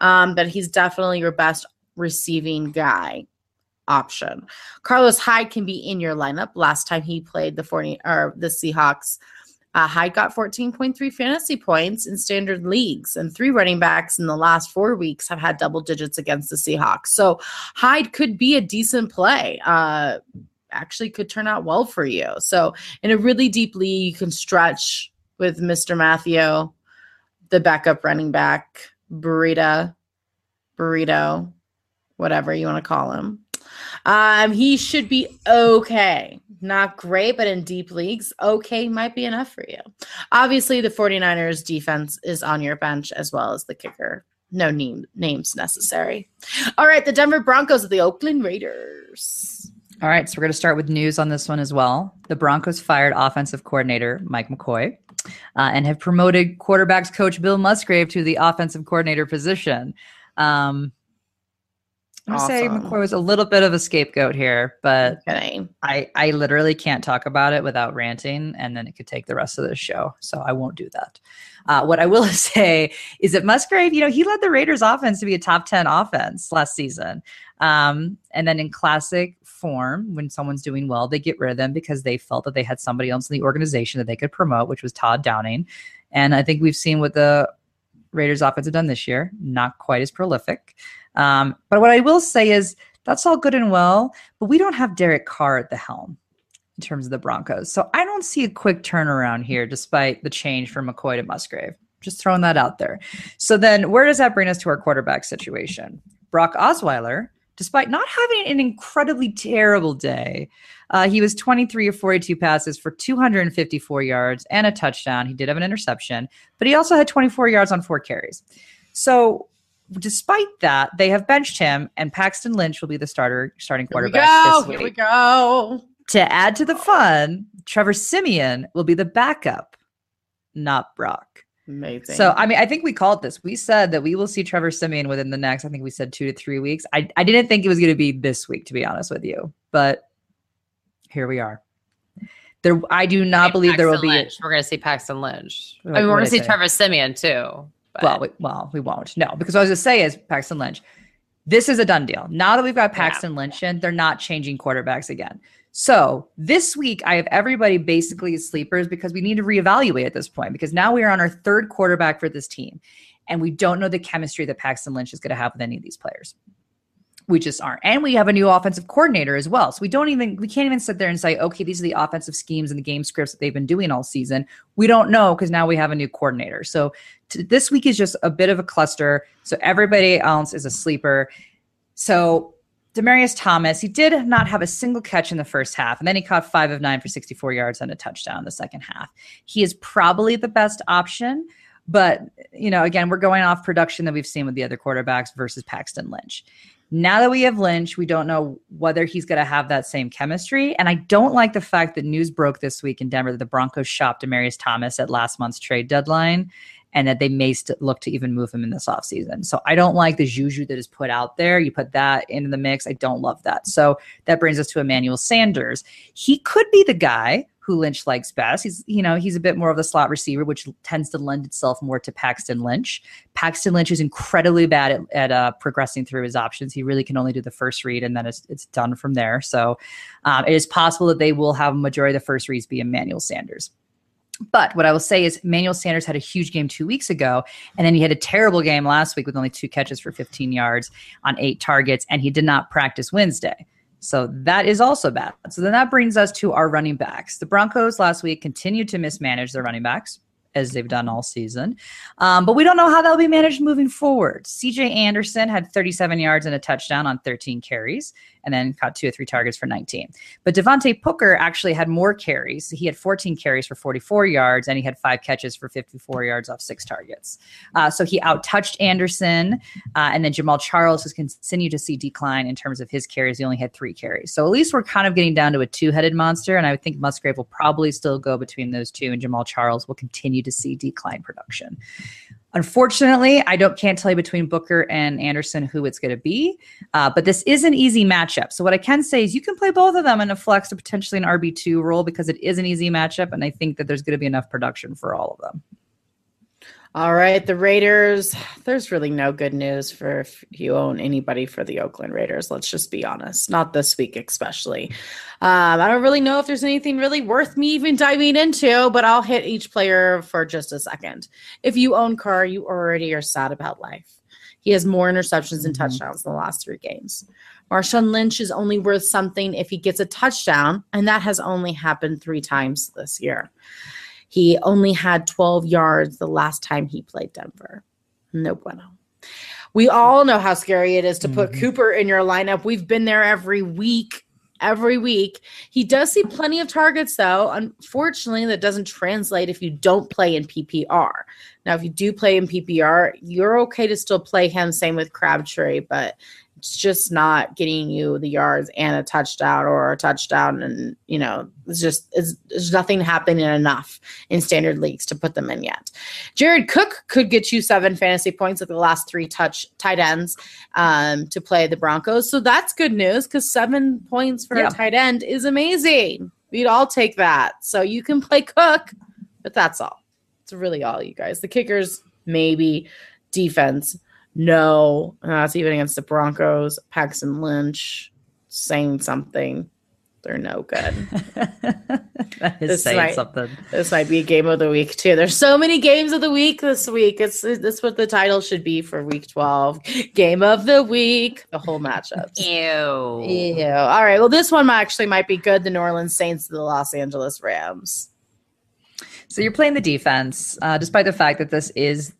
Um, but he's definitely your best receiving guy option. Carlos Hyde can be in your lineup. Last time he played the 40 or the Seahawks, uh, Hyde got 14.3 fantasy points in standard leagues, and three running backs in the last four weeks have had double digits against the Seahawks. So Hyde could be a decent play. Uh, actually, could turn out well for you. So in a really deep league, you can stretch with Mr. Matthew, the backup running back, Burrito, Burrito, whatever you want to call him. Um, he should be okay. Not great, but in deep leagues, okay might be enough for you. Obviously, the 49ers defense is on your bench as well as the kicker. No name, names necessary. All right, the Denver Broncos of the Oakland Raiders. All right, so we're going to start with news on this one as well. The Broncos fired offensive coordinator Mike McCoy uh, and have promoted quarterbacks coach Bill Musgrave to the offensive coordinator position. Um, I'm going to say Awesome. McCoy was a little bit of a scapegoat here, but Okay. I, I literally can't talk about it without ranting, and then it could take the rest of the show. So I won't do that. Uh, what I will say is that Musgrave, you know, he led the Raiders offense to be a top 10 offense last season. Um, and then in classic form, when someone's doing well, they get rid of them because they felt that they had somebody else in the organization that they could promote, which was Todd Downing. And I think we've seen what the Raiders offense have done this year, not quite as prolific. Um, but what I will say is that's all good and well, but we don't have Derek Carr at the helm in terms of the Broncos. So I don't see a quick turnaround here despite the change from McCoy to Musgrave. Just throwing that out there. So then where does that bring us to our quarterback situation? Brock Osweiler, despite not having an incredibly terrible day, uh, he was 23 of 42 passes for 254 yards and a touchdown. He did have an interception, but he also had 24 yards on four carries. So despite that, they have benched him, and Paxton Lynch will be the starter starting quarterback go. this week. Here we go. To add to the fun, Trevor Siemian will be the backup not Brock. Amazing. So, I mean, I think we called this. We said that we will see Trevor Siemian within the next, I think we said two to three weeks. I, I didn't think it was going to be this week, to be honest with you, but here we are. There, I do not Hey, believe there will be. Lynch. We're going to see Paxton Lynch. What- I mean, we're going to see? Trevor Siemian too. but- Well, we, well, we won't. No, because what I was going to say is Paxton Lynch. This is a done deal. Now that we've got Paxton Lynch in, they're not changing quarterbacks again. So this week, I have everybody basically as sleepers because we need to reevaluate at this point because now we are on our third quarterback for this team, and we don't know the chemistry that Paxton Lynch is going to have with any of these players. We just aren't. And we have a new offensive coordinator as well. So we don't even, we can't even sit there and say, okay, these are the offensive schemes and the game scripts that they've been doing all season. We don't know because now we have a new coordinator. So t- this week is just a bit of a cluster. So everybody else is a sleeper. So Demaryius Thomas, he did not have a single catch in the first half, and then he caught five of nine for 64 yards and a touchdown in the second half. He is probably the best option, but you know, again, we're going off production that we've seen with the other quarterbacks versus Paxton Lynch. Now that we have Lynch, we don't know whether he's going to have that same chemistry. And I don't like the fact that news broke this week in Denver that the Broncos shopped Demaryius Thomas at last month's trade deadline and that they may st- look to even move him in this offseason. So I don't like the juju that is put out there. You put that into the mix. I don't love that. So that brings us to Emmanuel Sanders. He could be the guy who Lynch likes best. He's, you know, he's a bit more of the slot receiver, which tends to lend itself more to Paxton Lynch. Paxton Lynch is incredibly bad at, at uh, progressing through his options. He really can only do the first read and then it's, it's done from there. So um, it is possible that they will have a majority of the first reads be Emmanuel Sanders. But what I will say is Manuel Sanders had a huge game two weeks ago, and then he had a terrible game last week with only two catches for 15 yards on eight targets, and he did not practice Wednesday. So that is also bad. So then that brings us to our running backs. The Broncos last week continued to mismanage their running backs as they've done all season. Um, but we don't know how that'll be managed moving forward. CJ Anderson had 37 yards and a touchdown on 13 carries and then caught two or three targets for 19. But Devontae Booker actually had more carries. He had 14 carries for 44 yards and he had five catches for 54 yards off six targets. Uh, so he outtouched Anderson. Uh, and then Jamaal Charles has continued to see decline in terms of his carries. He only had three carries. So at least we're kind of getting down to a two headed monster. And I would think Musgrave will probably still go between those two, and Jamaal Charles will continue to see decline production. Unfortunately, I don't can't tell you between Booker and Anderson who it's going to be, uh, but this is an easy matchup. So what I can say is you can play both of them in a flex or potentially an RB two role because it is an easy matchup, and I think that there's going to be enough production for all of them. All right, the Raiders. There's really no good news for if you own anybody for the Oakland Raiders. Let's just be honest. Not this week, especially. Um, I don't really know if there's anything really worth me even diving into, but I'll hit each player for just a second. If you own Carr, you already are sad about life. He has more interceptions and touchdowns in the last three games. Marshawn Lynch is only worth something if he gets a touchdown, and that has only happened three times this year. He only had 12 yards the last time he played Denver. No bueno. We all know how scary it is to put mm-hmm. Cooper in your lineup. We've been there every week. Every week. He does see plenty of targets, though. Unfortunately, that doesn't translate if you don't play in PPR. Now, if you do play in PPR, you're okay to still play him. Same with Crabtree, but it's just not getting you the yards and a touchdown or a touchdown. And, you know, it's just, it's, there's nothing happening enough in standard leagues to put them in yet. Jared Cook could get you seven fantasy points at the last three touch tight ends um, to play the Broncos. So that's good news because seven points for Yeah. a tight end is amazing. We'd all take that. So you can play Cook, but that's all. It's really all, you guys. The kickers, maybe. Defense, no. Uh, That's even against the Broncos. Paxton Lynch saying something. They're no good. that is This saying might- something. this might be a game of the week too. There's so many games of the week this week. It's that's what the title should be for week 12. Game of the week, the whole matchup. Ew. Ew. All right. Well, this one actually might be good. The New Orleans Saints to the Los Angeles Rams. So you're playing the defense, uh, despite the fact that this is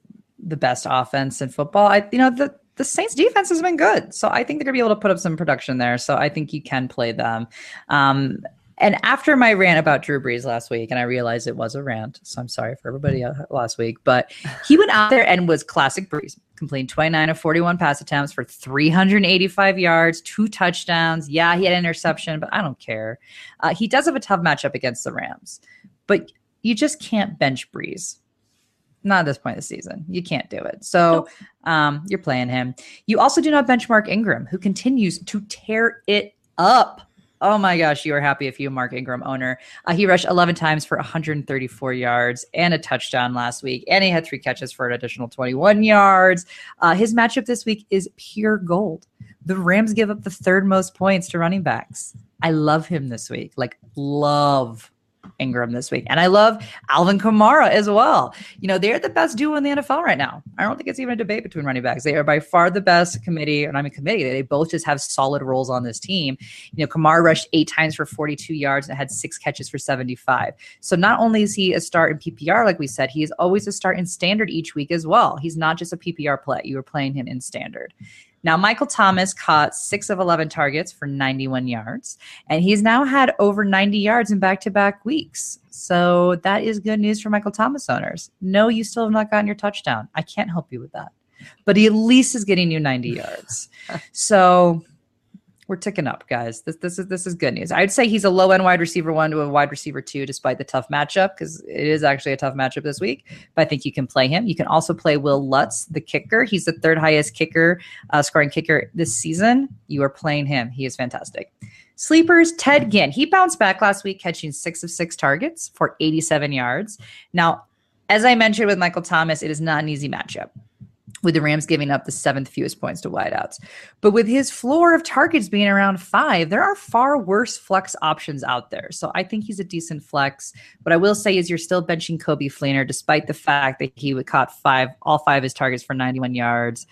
the best offense in football. I, you know, the the Saints defense has been good, so I think they're gonna be able to put up some production there. So I think you can play them. Um, and after my rant about Drew Brees last week, and I realized it was a rant, so I'm sorry for everybody uh, last week, but he went out there and was classic Brees, completing 29 of 41 pass attempts for 385 yards, two touchdowns. Yeah, he had an interception, but I don't care. Uh, he does have a tough matchup against the Rams, but you just can't bench Brees. Not at this point of the season. You can't do it. So um, you're playing him. You also do not bench Mark Ingram, who continues to tear it up. Oh my gosh, you are happy if you Mark Ingram owner. Uh, he rushed 11 times for 134 yards and a touchdown last week, and he had three catches for an additional 21 yards. Uh, his matchup this week is pure gold. The Rams give up the third most points to running backs. I love him this week. Like, love Ingram this week. And I love Alvin Kamara as well. You know, they're the best duo in the NFL right now. I don't think it's even a debate between running backs. They are by far the best committee, and I mean committee. They both just have solid roles on this team. You know, Kamara rushed eight times for 42 yards and had six catches for 75. So not only is he a start in PPR, like we said, he is always a start in standard each week as well. He's not just a PPR play. You were playing him in standard. Now, Michael Thomas caught six of 11 targets for 91 yards, and he's now had over 90 yards in back to back weeks. So that is good news for Michael Thomas owners. No, you still have not gotten your touchdown. I can't help you with that. But he at least is getting you 90 yards. So we're ticking up, guys. This this is this is good news. I'd say he's a low end wide receiver one to a wide receiver two, despite the tough matchup, because it is actually a tough matchup this week. But I think you can play him. You can also play Will Lutz, the kicker. He's the third highest kicker, uh, scoring kicker this season. You are playing him. He is fantastic. Sleepers, Ted Ginn. He bounced back last week, catching six of six targets for 87 yards. Now, as I mentioned with Michael Thomas, it is not an easy matchup with the Rams giving up the seventh fewest points to wideouts. But with his floor of targets being around five, there are far worse flex options out there. So I think he's a decent flex. What I will say is you're still benching Coby Fleener, despite the fact that he would caught five, all five of his targets for 91 yards.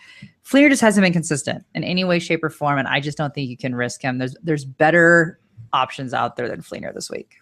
Fleener just hasn't been consistent in any way, shape, or form, and I just don't think you can risk him. There's there's better options out there than Fleener this week.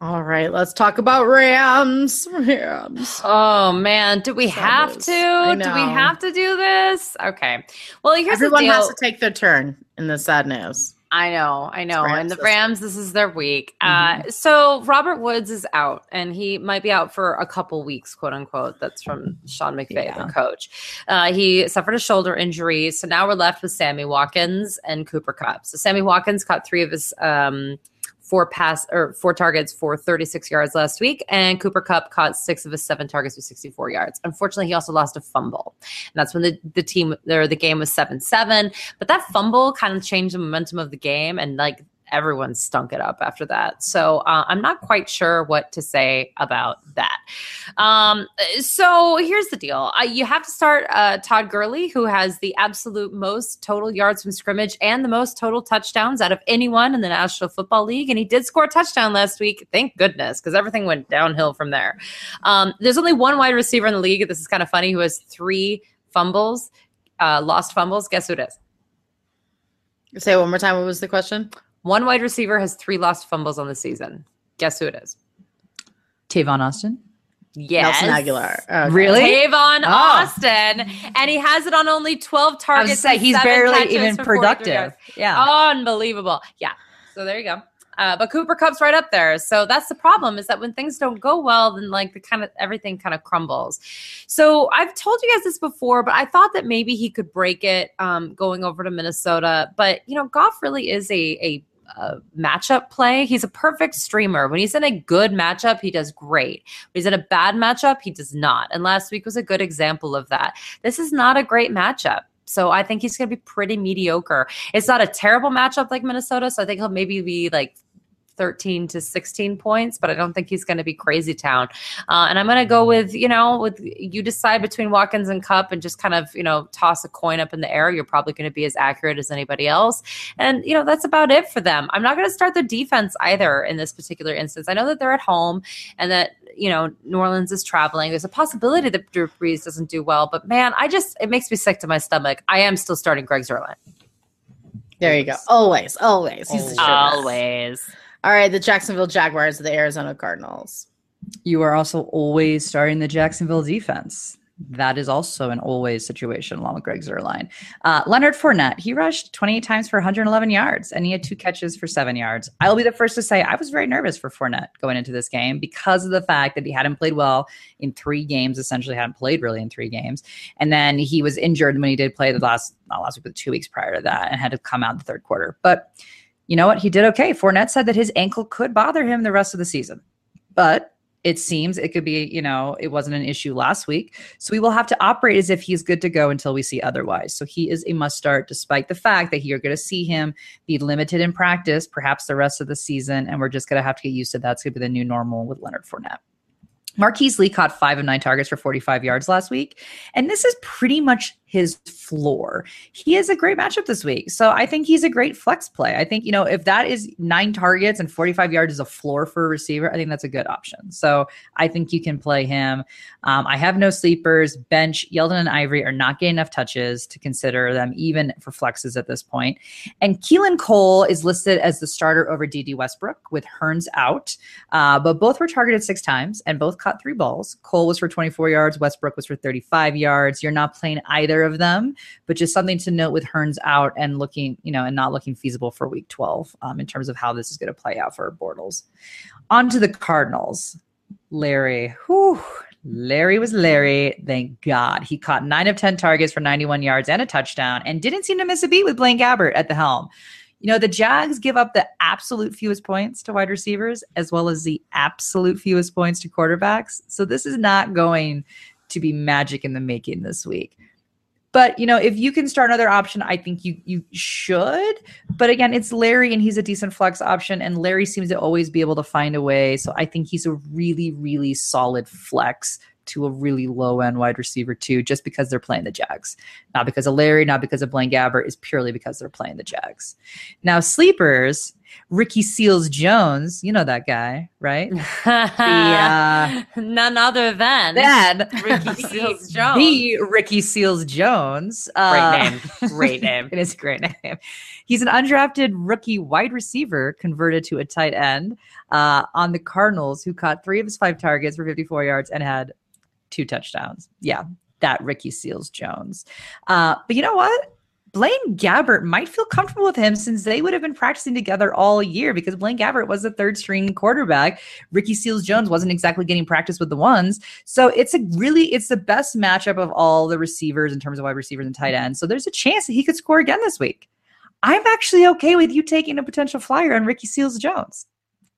All right, let's talk about Rams. Rams. Oh man, do we have Sadness. to? Do we have to do this? Okay. Well, here's Everyone the deal. has to take their turn in the sad news. I know, I know. And the Rams, this is their week. Mm-hmm. Uh, so Robert Woods is out, and he might be out for a couple weeks, quote unquote. That's from Sean McVay, Yeah. their coach. Uh, he suffered a shoulder injury, so now we're left with Sammy Watkins and Cooper Kupp. So Sammy Watkins caught three of his um, four pass or four targets for 36 yards last week, and Cooper Kupp caught six of his seven targets for 64 yards. Unfortunately, he also lost a fumble, and that's when the the team or the game was seven seven. But that fumble kind of changed the momentum of the game, and like everyone stunk it up after that. So uh, I'm not quite sure what to say about that. Um, so here's the deal: uh, you have to start uh, Todd Gurley, who has the absolute most total yards from scrimmage and the most total touchdowns out of anyone in the National Football League, and he did score a touchdown last week. Thank goodness, because everything went downhill from there. Um, there's only one wide receiver in the league. This is kind of funny. Who has three fumbles, uh, lost fumbles? Guess who it is? Say one more time. What was the question? One wide receiver has three lost fumbles on the season. Guess who it is? Tavon Austin. Yes. Nelson Agholor. Okay. Really? Tavon Oh. Austin, and he has it on only 12 I was targets. to say he's barely even productive. Yeah. Unbelievable. Yeah. So there you go. Uh, but Cooper Kupp's right up there. So that's the problem is that when things don't go well, then like the kind of everything kind of crumbles. So I've told you guys this before, but I thought that maybe he could break it um, going over to Minnesota. But you know, Goff really is a a uh, matchup play. He's a perfect streamer. When he's in a good matchup, he does great. When he's in a bad matchup, he does not. And last week was a good example of that. This is not a great matchup. So I think he's going to be pretty mediocre. It's not a terrible matchup like Minnesota. So I think he'll maybe be like 13 to 16 points, but I don't think he's going to be crazy town. Uh, and I'm going to go with, you know, with you decide between Watkins and Kupp and just kind of, you know, toss a coin up in the air. You're probably going to be as accurate as anybody else. And, you know, that's about it for them. I'm not going to start the defense either in this particular instance. I know that they're at home and that, you know, New Orleans is traveling. There's a possibility that Drew Brees doesn't do well, but man, I just, it makes me sick to my stomach. I am still starting Greg Zuerlein. There you go. Always, always. He's the. Always. All right, the Jacksonville Jaguars, the Arizona Cardinals. You are also always starting the Jacksonville defense. That is also an always situation along with Greg Zuerlein. Uh, Leonard Fournette, he rushed 28 times for 111 yards and he had two catches for seven yards. I'll be the first to say I was very nervous for Fournette going into this game because of the fact that he hadn't played well in three games, essentially hadn't played really in three games. And then he was injured when he did play the last, not last week, but two weeks prior to that and had to come out in the third quarter. But you know what? He did okay. Fournette said that his ankle could bother him the rest of the season. But it seems it could be, you know, it wasn't an issue last week. So we will have to operate as if he's good to go until we see otherwise. So he is a must start, despite the fact that you're going to see him be limited in practice, perhaps the rest of the season. And we're just going to have to get used to that. It's going to be the new normal with Leonard Fournette. Marquise Lee caught five of nine targets for 45 yards last week. And this is pretty much his floor. He has a great matchup this week. So I think he's a great flex play. I think, you know, if that is nine targets and 45 yards is a floor for a receiver, I think that's a good option. So I think you can play him. Um, I have no sleepers. Bench, Yeldon and Ivory are not getting enough touches to consider them even for flexes at this point. And Keelan Cole is listed as the starter over Dede Westbrook with Hurns out. Uh, but both were targeted six times and both caught three balls. Cole was for 24 yards, Westbrook was for 35 yards. You're not playing either of them, but just something to note with Hurns out and looking, you know, and not looking feasible for week 12 um, in terms of how this is going to play out for Bortles. On to the Cardinals. Larry, whew, Larry was Larry. Thank God. He caught nine of 10 targets for 91 yards and a touchdown and didn't seem to miss a beat with Blaine Gabbert at the helm. You know, the Jags give up the absolute fewest points to wide receivers as well as the absolute fewest points to quarterbacks. So this is not going to be magic in the making this week. But you know, if you can start another option, I think you you should. But again, it's Larry and he's a decent flex option, and Larry seems to always be able to find a way. So I think he's a really, really solid flex to a really low end wide receiver too, just because they're playing the Jags. Not because of Larry, not because of Blaine Gabbert, is purely because they're playing the Jags. Now, sleepers, Ricky Seals Jones, you know that guy, right? the, uh, None other than then Ricky Seals Jones. The Ricky Seals Jones. Great Uh, name. Great name. it is a great name. He's an undrafted rookie wide receiver converted to a tight end uh, on the Cardinals, who caught three of his five targets for 54 yards and had two touchdowns. Yeah, that Ricky Seals Jones. Uh, but you know what? Blaine Gabbert might feel comfortable with him since they would have been practicing together all year because Blaine Gabbert was the third string quarterback. Ricky Seals Jones wasn't exactly getting practice with the ones. So it's a really it's the best matchup of all the receivers in terms of wide receivers and tight ends. So there's a chance that he could score again this week. I'm actually okay with you taking a potential flyer on Ricky Seals Jones.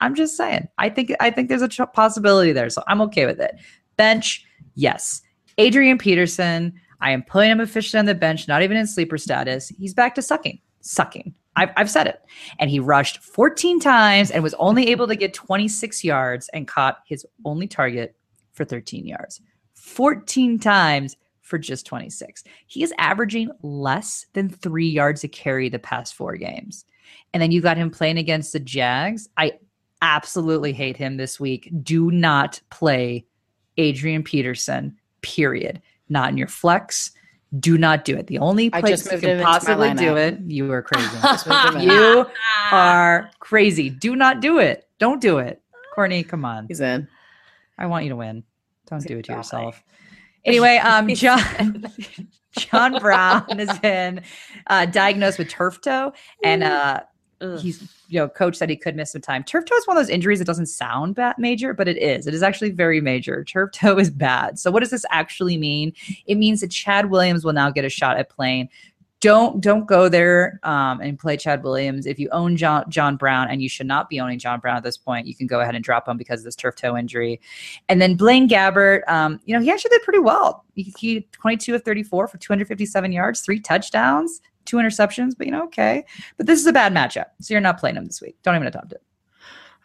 I'm just saying. I think I think there's a possibility there, so I'm okay with it. Bench, yes. Adrian Peterson, I am putting him officially on the bench, not even in sleeper status. He's back to sucking, sucking. I've, I've said it. And he rushed 14 times and was only able to get 26 yards and caught his only target for 13 yards. 14 times for just 26. He is averaging less than three yards a carry the past four games. And then you got him playing against the Jags. I absolutely hate him this week. Do not play Adrian Peterson, period. Not in your flex. Do not do it. The only place you can possibly do it, you are crazy. Just moved him in. you are crazy. Do not do it. Don't do it. Courtney, come on. He's in. I want you to win. Don't do it to yourself. Anyway, um, John John Brown has been uh, diagnosed with turf toe, and uh, Ugh. he's you know coach said he could miss some time. Turf toe is one of those injuries that doesn't sound bad major, but it is. It is actually very major. Turf toe is bad. So what does this actually mean? It means that Chad Williams will now get a shot at playing. Don't don't go there um, and play Chad Williams. If you own John John Brown, and you should not be owning John Brown at this point, you can go ahead and drop him because of this turf toe injury. And then Blaine Gabbert, um, you know, he actually did pretty well. He, he 22 of 34 for 257 yards, three touchdowns, two interceptions, but you know, okay. But this is a bad matchup. So you're not playing him this week. Don't even attempt it.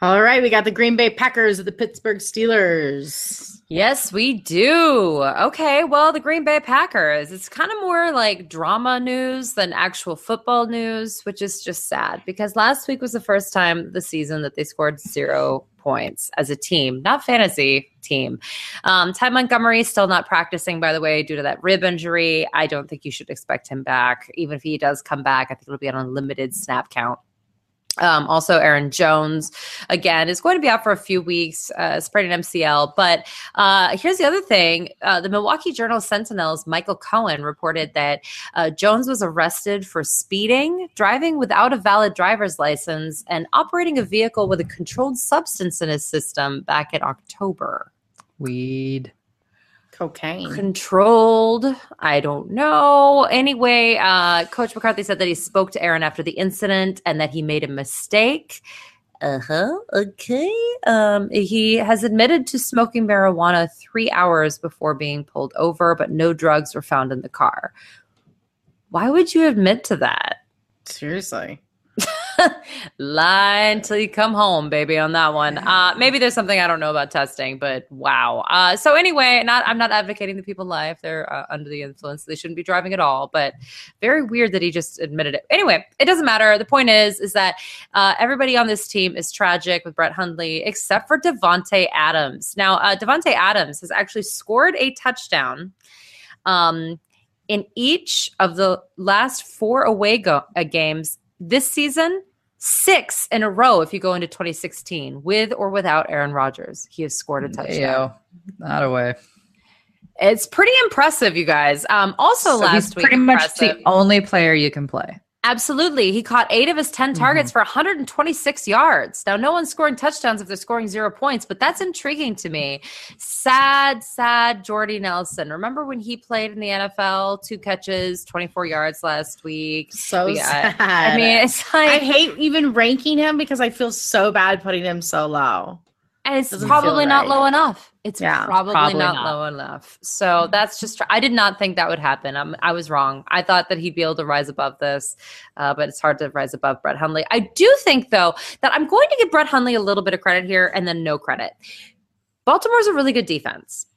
All right, we got the Green Bay Packers at the Pittsburgh Steelers. Yes, we do. Okay, well, the Green Bay Packers, it's kind of more like drama news than actual football news, which is just sad because last week was the first time the season that they scored zero points as a team, not fantasy team. Um, Ty Montgomery is still not practicing, by the way, due to that rib injury. I don't think you should expect him back. Even if he does come back, I think it'll be on a limited snap count. Um, also, Aaron Jones again is going to be out for a few weeks, uh, sprained MCL. But uh, here's the other thing: uh, the Milwaukee Journal Sentinel's Michael Cohen reported that uh, Jones was arrested for speeding, driving without a valid driver's license, and operating a vehicle with a controlled substance in his system back in October. Weed. Cocaine. Controlled. I don't know. Anyway, uh, Coach McCarthy said that he spoke to Aaron after the incident and that he made a mistake. Uh huh. Okay. Um, he has admitted to smoking marijuana three hours before being pulled over, but no drugs were found in the car. Why would you admit to that? Seriously. Lie until you come home, baby, on that one. Uh, maybe there's something I don't know about testing, but wow. Uh, so anyway, not I'm not advocating that people lie if they're uh, under the influence. They shouldn't be driving at all. But very weird that he just admitted it. Anyway, it doesn't matter. The point is, is that uh, everybody on this team is tragic with Brett Hundley, except for Davante Adams. Now, uh, Davante Adams has actually scored a touchdown. Um, in each of the last four away go- uh, games this season, six in a row, if you go into 2016, with or without Aaron Rodgers, he has scored a touchdown. Ew, not a way. It's pretty impressive, you guys. Um, also, So last week, pretty much the only player you can play. Absolutely. He caught eight of his 10 mm-hmm. targets for 126 yards. Now, no one's scoring touchdowns if they're scoring zero points, but that's intriguing to me. Sad, sad Jordy Nelson. Remember when he played in the NFL? Two catches, 24 yards last week. So We got- sad. I mean, it's like, I hate even ranking him because I feel so bad putting him so low. And it's doesn't probably feel not right. low enough. It's Yeah, probably, probably not, not. low enough. So that's just, I did not think that would happen. I'm, I was wrong. I thought that he'd be able to rise above this, uh, but it's hard to rise above Brett Hundley. I do think, though, that I'm going to give Brett Hundley a little bit of credit here and then no credit. Baltimore's a really good defense.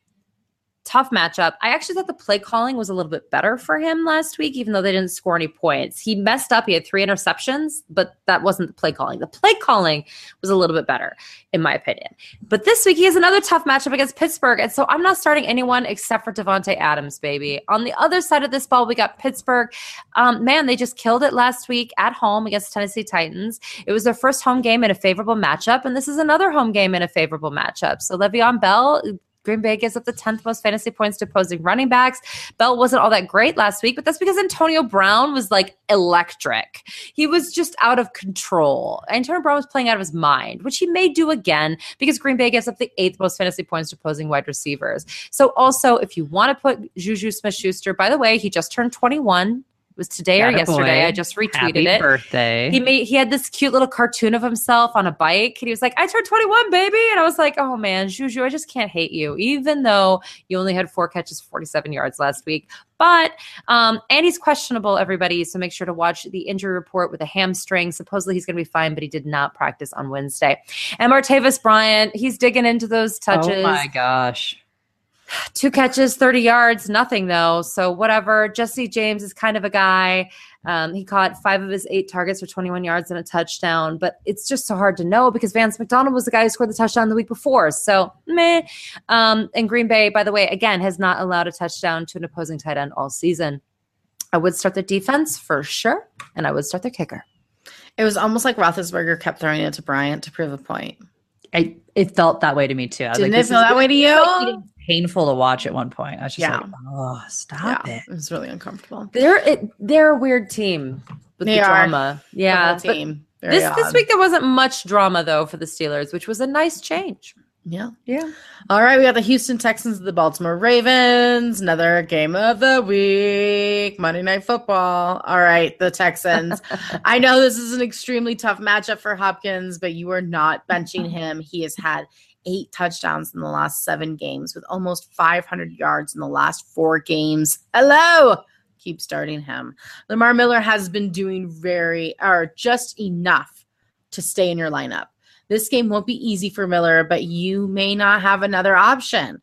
Tough matchup. I actually thought the play calling was a little bit better for him last week, even though they didn't score any points. He messed up. He had three interceptions, but that wasn't the play calling. The play calling was a little bit better, in my opinion. But this week, he has another tough matchup against Pittsburgh. And so I'm not starting anyone except for Davante Adams, baby. On the other side of this ball, we got Pittsburgh. Um, man, they just killed it last week at home against Tennessee Titans. It was their first home game in a favorable matchup, and this is another home game in a favorable matchup. So Le'Veon Bell. Green Bay gives up the 10th most fantasy points to opposing running backs. Bell wasn't all that great last week, but that's because Antonio Brown was like electric. He was just out of control. Antonio Brown was playing out of his mind, which he may do again because Green Bay gives up the eighth most fantasy points to opposing wide receivers. So also, if you want to put Juju Smith-Schuster, by the way, he just turned 21. It was today or yesterday. I just retweeted Happy it. birthday. He made he had this cute little cartoon of himself on a bike, and he was like, "I turned 21, baby," and I was like, "Oh man, Juju, I just can't hate you, even though you only had four catches, 47 yards last week." But um, and he's questionable, everybody. So make sure to watch the injury report with a hamstring. Supposedly he's going to be fine, but he did not practice on Wednesday. And Martavis Bryant, he's digging into those touches Oh my gosh. Two catches, 30 yards, nothing though. So whatever. Jesse James is kind of a guy. Um, he caught five of his eight targets for 21 yards and a touchdown, but it's just so hard to know because Vance McDonald was the guy who scored the touchdown the week before. So meh. Um, and Green Bay, by the way, again, has not allowed a touchdown to an opposing tight end all season. I would start the defense for sure, and I would start the kicker. It was almost like Roethlisberger kept throwing it to Bryant to prove a point. I, it felt that way to me too. I was Didn't like, it feel that way to you? Painful to watch at one point. I was just Yeah. like, oh, stop yeah, it. it was really uncomfortable. They're it, they're a weird team with They the are. drama. The Yeah, whole team. Very This this week there wasn't much drama though for the Steelers, which was a nice change. Yeah. Yeah. All right, we got the Houston Texans, the Baltimore Ravens, another game of the week, Monday Night Football. All right, the Texans. I know this is an extremely tough matchup for Hopkins, but you are not benching him. He has had eight touchdowns in the last seven games with almost 500 yards in the last four games. Hello. Keep starting him. Lamar Miller has been doing very, or just enough to stay in your lineup. This game won't be easy for Miller, but you may not have another option.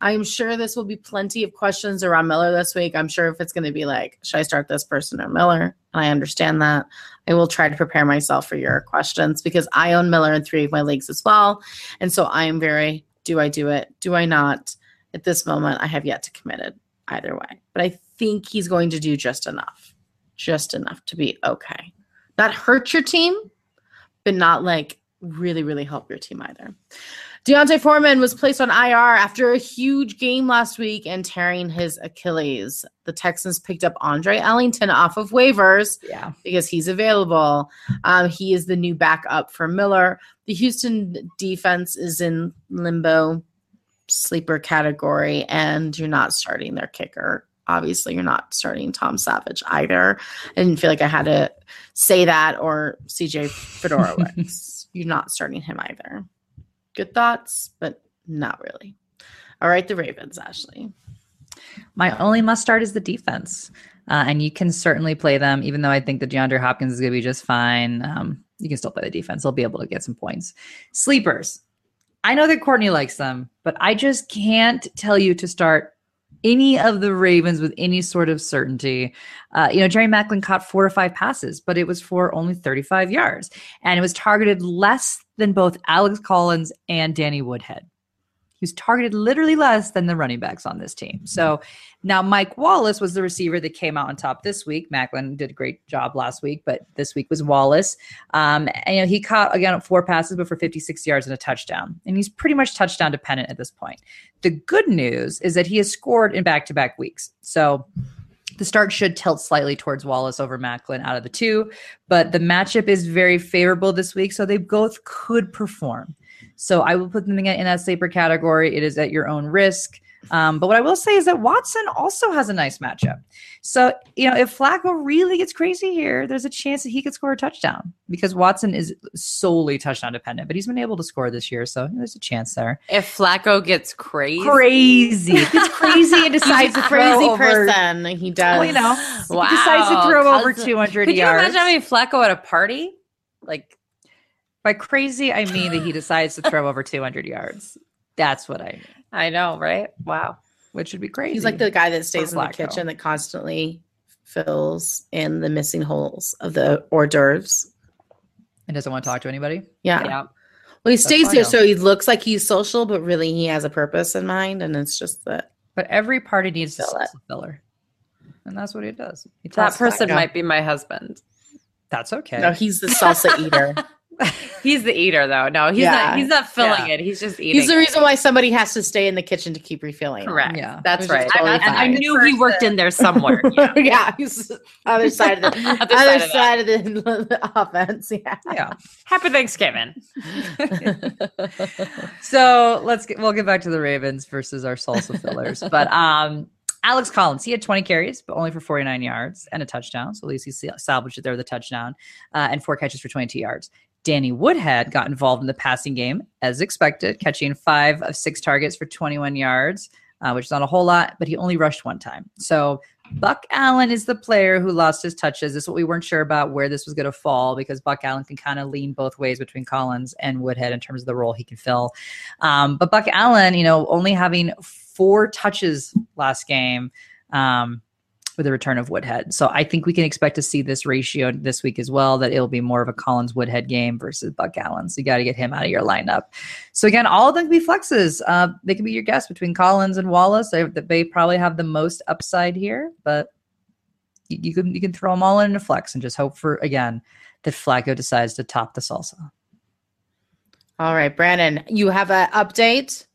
I'm sure this will be plenty of questions around Miller this week. I'm sure if it's going to be like, should I start this person or Miller? And I understand that. I will try to prepare myself for your questions because I own Miller in three of my leagues as well. And so I am very, do I do it? Do I not? At this moment, I have yet to commit it either way. But I think he's going to do just enough, just enough to be okay. Not hurt your team, but not like really, really help your team either. D'Onta Foreman was placed on IR after a huge game last week and tearing his Achilles. The Texans picked up Andre Ellington off of waivers Yeah. because he's available. Um, he is the new backup for Miller. The Houston defense is in limbo, sleeper category, and you're not starting their kicker. Obviously, you're not starting Tom Savage either. I didn't feel like I had to say that or CJ Fiedorowicz. you're not starting him either. Good thoughts, but not really. All right, the Ravens, Ashley. My only must start is the defense. Uh, and you can certainly play them, even though I think that DeAndre Hopkins is going to be just fine. Um, you can still play the defense. They'll be able to get some points. Sleepers. I know that Courtney likes them, but I just can't tell you to start any of the Ravens with any sort of certainty. Uh, you know, Jerry Maclin caught four or five passes, but it was for only 35 yards. And it was targeted less than both Alex Collins and Danny Woodhead. He was targeted literally less than the running backs on this team. So now Mike Wallace was the receiver that came out on top this week. Maclin did a great job last week, but this week was Wallace. Um, and you know, he caught again four passes, but for 56 yards and a touchdown. And he's pretty much touchdown dependent at this point. The good news is that he has scored in back-to-back weeks. So the start should tilt slightly towards Wallace over Maclin out of the two, but the matchup is very favorable this week, so they both could perform. So I will put them in, in that sleeper category. It is at your own risk. Um, but what I will say is that Watson also has a nice matchup. So, you know, if Flacco really gets crazy here, there's a chance that he could score a touchdown because Watson is solely touchdown dependent, but he's been able to score this year. So there's a chance there. If Flacco gets crazy, Crazy. Gets crazy and decides to throw Crazy over, person. He does. Well, you know, Wow. he decides to throw over Cousin- 200 Could you yards. imagine having Flacco at a party? Like, By crazy, I mean that he decides to throw over 200 yards. That's what I mean, I know, right? Wow. which would be crazy. He's like the guy that stays in the Flacco. kitchen that constantly fills in the missing holes of the hors d'oeuvres. and doesn't want to talk to anybody. Yeah. Yeah. Well, he stays there so he looks like he's social, but really he has a purpose in mind, and it's just that. But every party needs a Fill it. salsa filler. And that's what he does. He That person might be my husband. That's okay. No, he's the salsa eater. He's the eater, though. No, he's Yeah. not. He's not filling Yeah. it. He's just eating. he's the it. reason why somebody has to stay in the kitchen to keep refilling. it. Correct. Yeah. That's Which right. totally and I, I knew he worked in there somewhere. Yeah, yeah he's other side of the Other other, side of side of the, the offense. Yeah. yeah. Happy Thanksgiving. So let's get we'll get back to the Ravens versus our salsa fillers. but um Alex Collins, he had 20 carries, but only for 49 yards and a touchdown. So at least he salvaged it there with a touchdown uh, and four catches for 22 yards. Danny Woodhead got involved in the passing game as expected, catching five of six targets for 21 yards, uh, which is not a whole lot, but he only rushed one time. So Buck Allen is the player who lost his touches. This is what we weren't sure about where this was going to fall because Buck Allen can kind of lean both ways between Collins and Woodhead in terms of the role he can fill. Um, but Buck Allen, you know, only having four touches last game um, with the return of Woodhead. So I think we can expect to see this ratio this week as well, that it'll be more of a Collins Woodhead game versus Buck Allen. So you got to get him out of your lineup. So again, all of them can be flexes. Uh, they can be your guess between Collins and Wallace. They, they probably have the most upside here, but you, you can you can throw them all in a flex and just hope for again that Flacco decides to top the salsa. All right, Brandon, you have an update.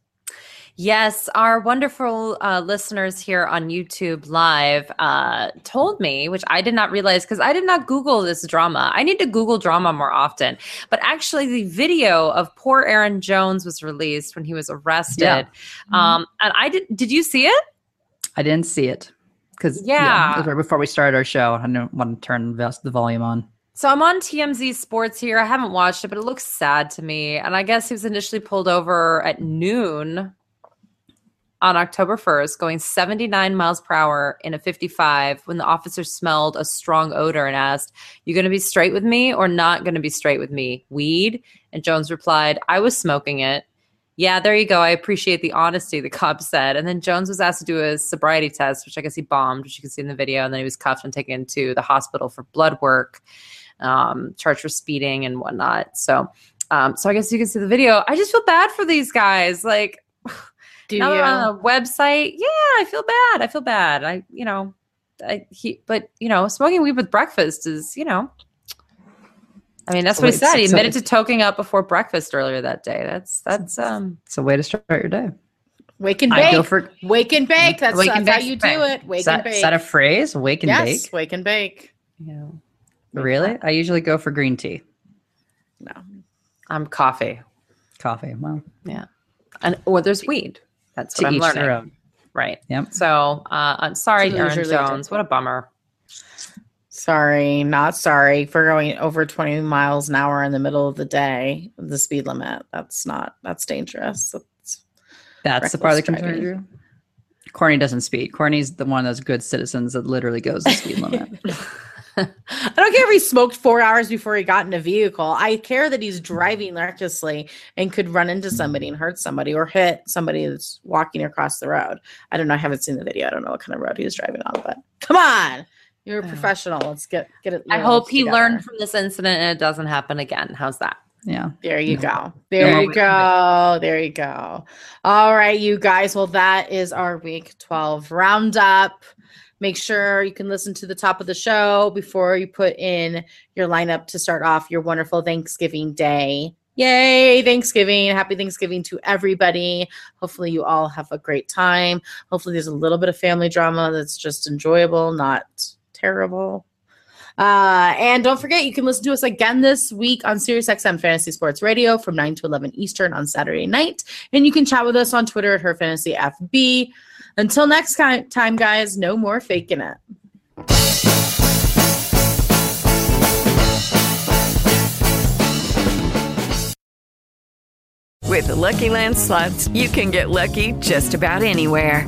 Yes, our wonderful uh, listeners here on YouTube Live uh, told me, which I did not realize because I did not Google this drama. I need to Google drama more often. But actually, the video of poor Aaron Jones was released when he was arrested. Yeah. Um, and I did. Did you see it? I didn't see it because Yeah. was right before we started our show. I didn't want to turn the volume on. So I'm on TMZ Sports here. I haven't watched it, but it looks sad to me. And I guess he was initially pulled over at noon on October 1st, going 79 miles per hour in a 55 when the officer smelled a strong odor and asked, You going to be straight with me or not going to be straight with me? Weed? And Jones replied, I was smoking it. Yeah, there you go. I appreciate the honesty, the cop said. And then Jones was asked to do a sobriety test, which I guess he bombed, which you can see in the video. And then he was cuffed and taken to the hospital for blood work, um, charged for speeding and whatnot. So, um, so I guess you can see the video. I just feel bad for these guys. Like, Do now you? on a website. Yeah, I feel bad. I feel bad. I, you know, I, he, but you know, smoking weed with breakfast is, you know, I mean, that's So what he said. He admitted to toking up before breakfast earlier that day. That's that's um. It's a way to start your day. Wake and I bake. go for Wake and bake. That's, Wake that's and how you do it. Wake that, and bake. is that a phrase? Wake and yes, bake. wake and bake. Yeah. Really? I usually go for green tea, No. I'm coffee. coffee. Well, Yeah, and or there's weed. That's to what I'm each learning. their own. Right. Yep. So uh, I'm sorry, To Aaron lose your leader. Jones. What a bummer. Sorry, not sorry for going over 20 miles an hour in the middle of the day, the speed limit. That's not, that's dangerous. That's, That's the part that Reckless concerns driving. you. Corny doesn't speed. Corny's the one of those good citizens that literally goes the speed limit. I don't care if he smoked four hours before he got in a vehicle. I care that he's driving recklessly and could run into somebody and hurt somebody or hit somebody that's walking across the road. I don't know. I haven't seen the video. I don't know what kind of road he was driving on, but come on. You're a professional. Let's get get it. I hope he together. learned from this incident and it doesn't happen again. How's that? Yeah. There you No. go. There No, you go. There you go. All right, you guys. Well, that is our week 12 roundup. Make sure you can listen to the top of the show before you put in your lineup to start off your wonderful Thanksgiving day. Yay, Thanksgiving. Happy Thanksgiving to everybody. Hopefully, you all have a great time. Hopefully, there's a little bit of family drama that's just enjoyable, not terrible. Uh, and don't forget, you can listen to us again this week on SiriusXM Fantasy Sports Radio from 9 to 11 Eastern on Saturday night. And you can chat with us on Twitter at Her Fantasy FB. Until next time, guys, no more faking it. With the Lucky Land slots, you can get lucky just about anywhere.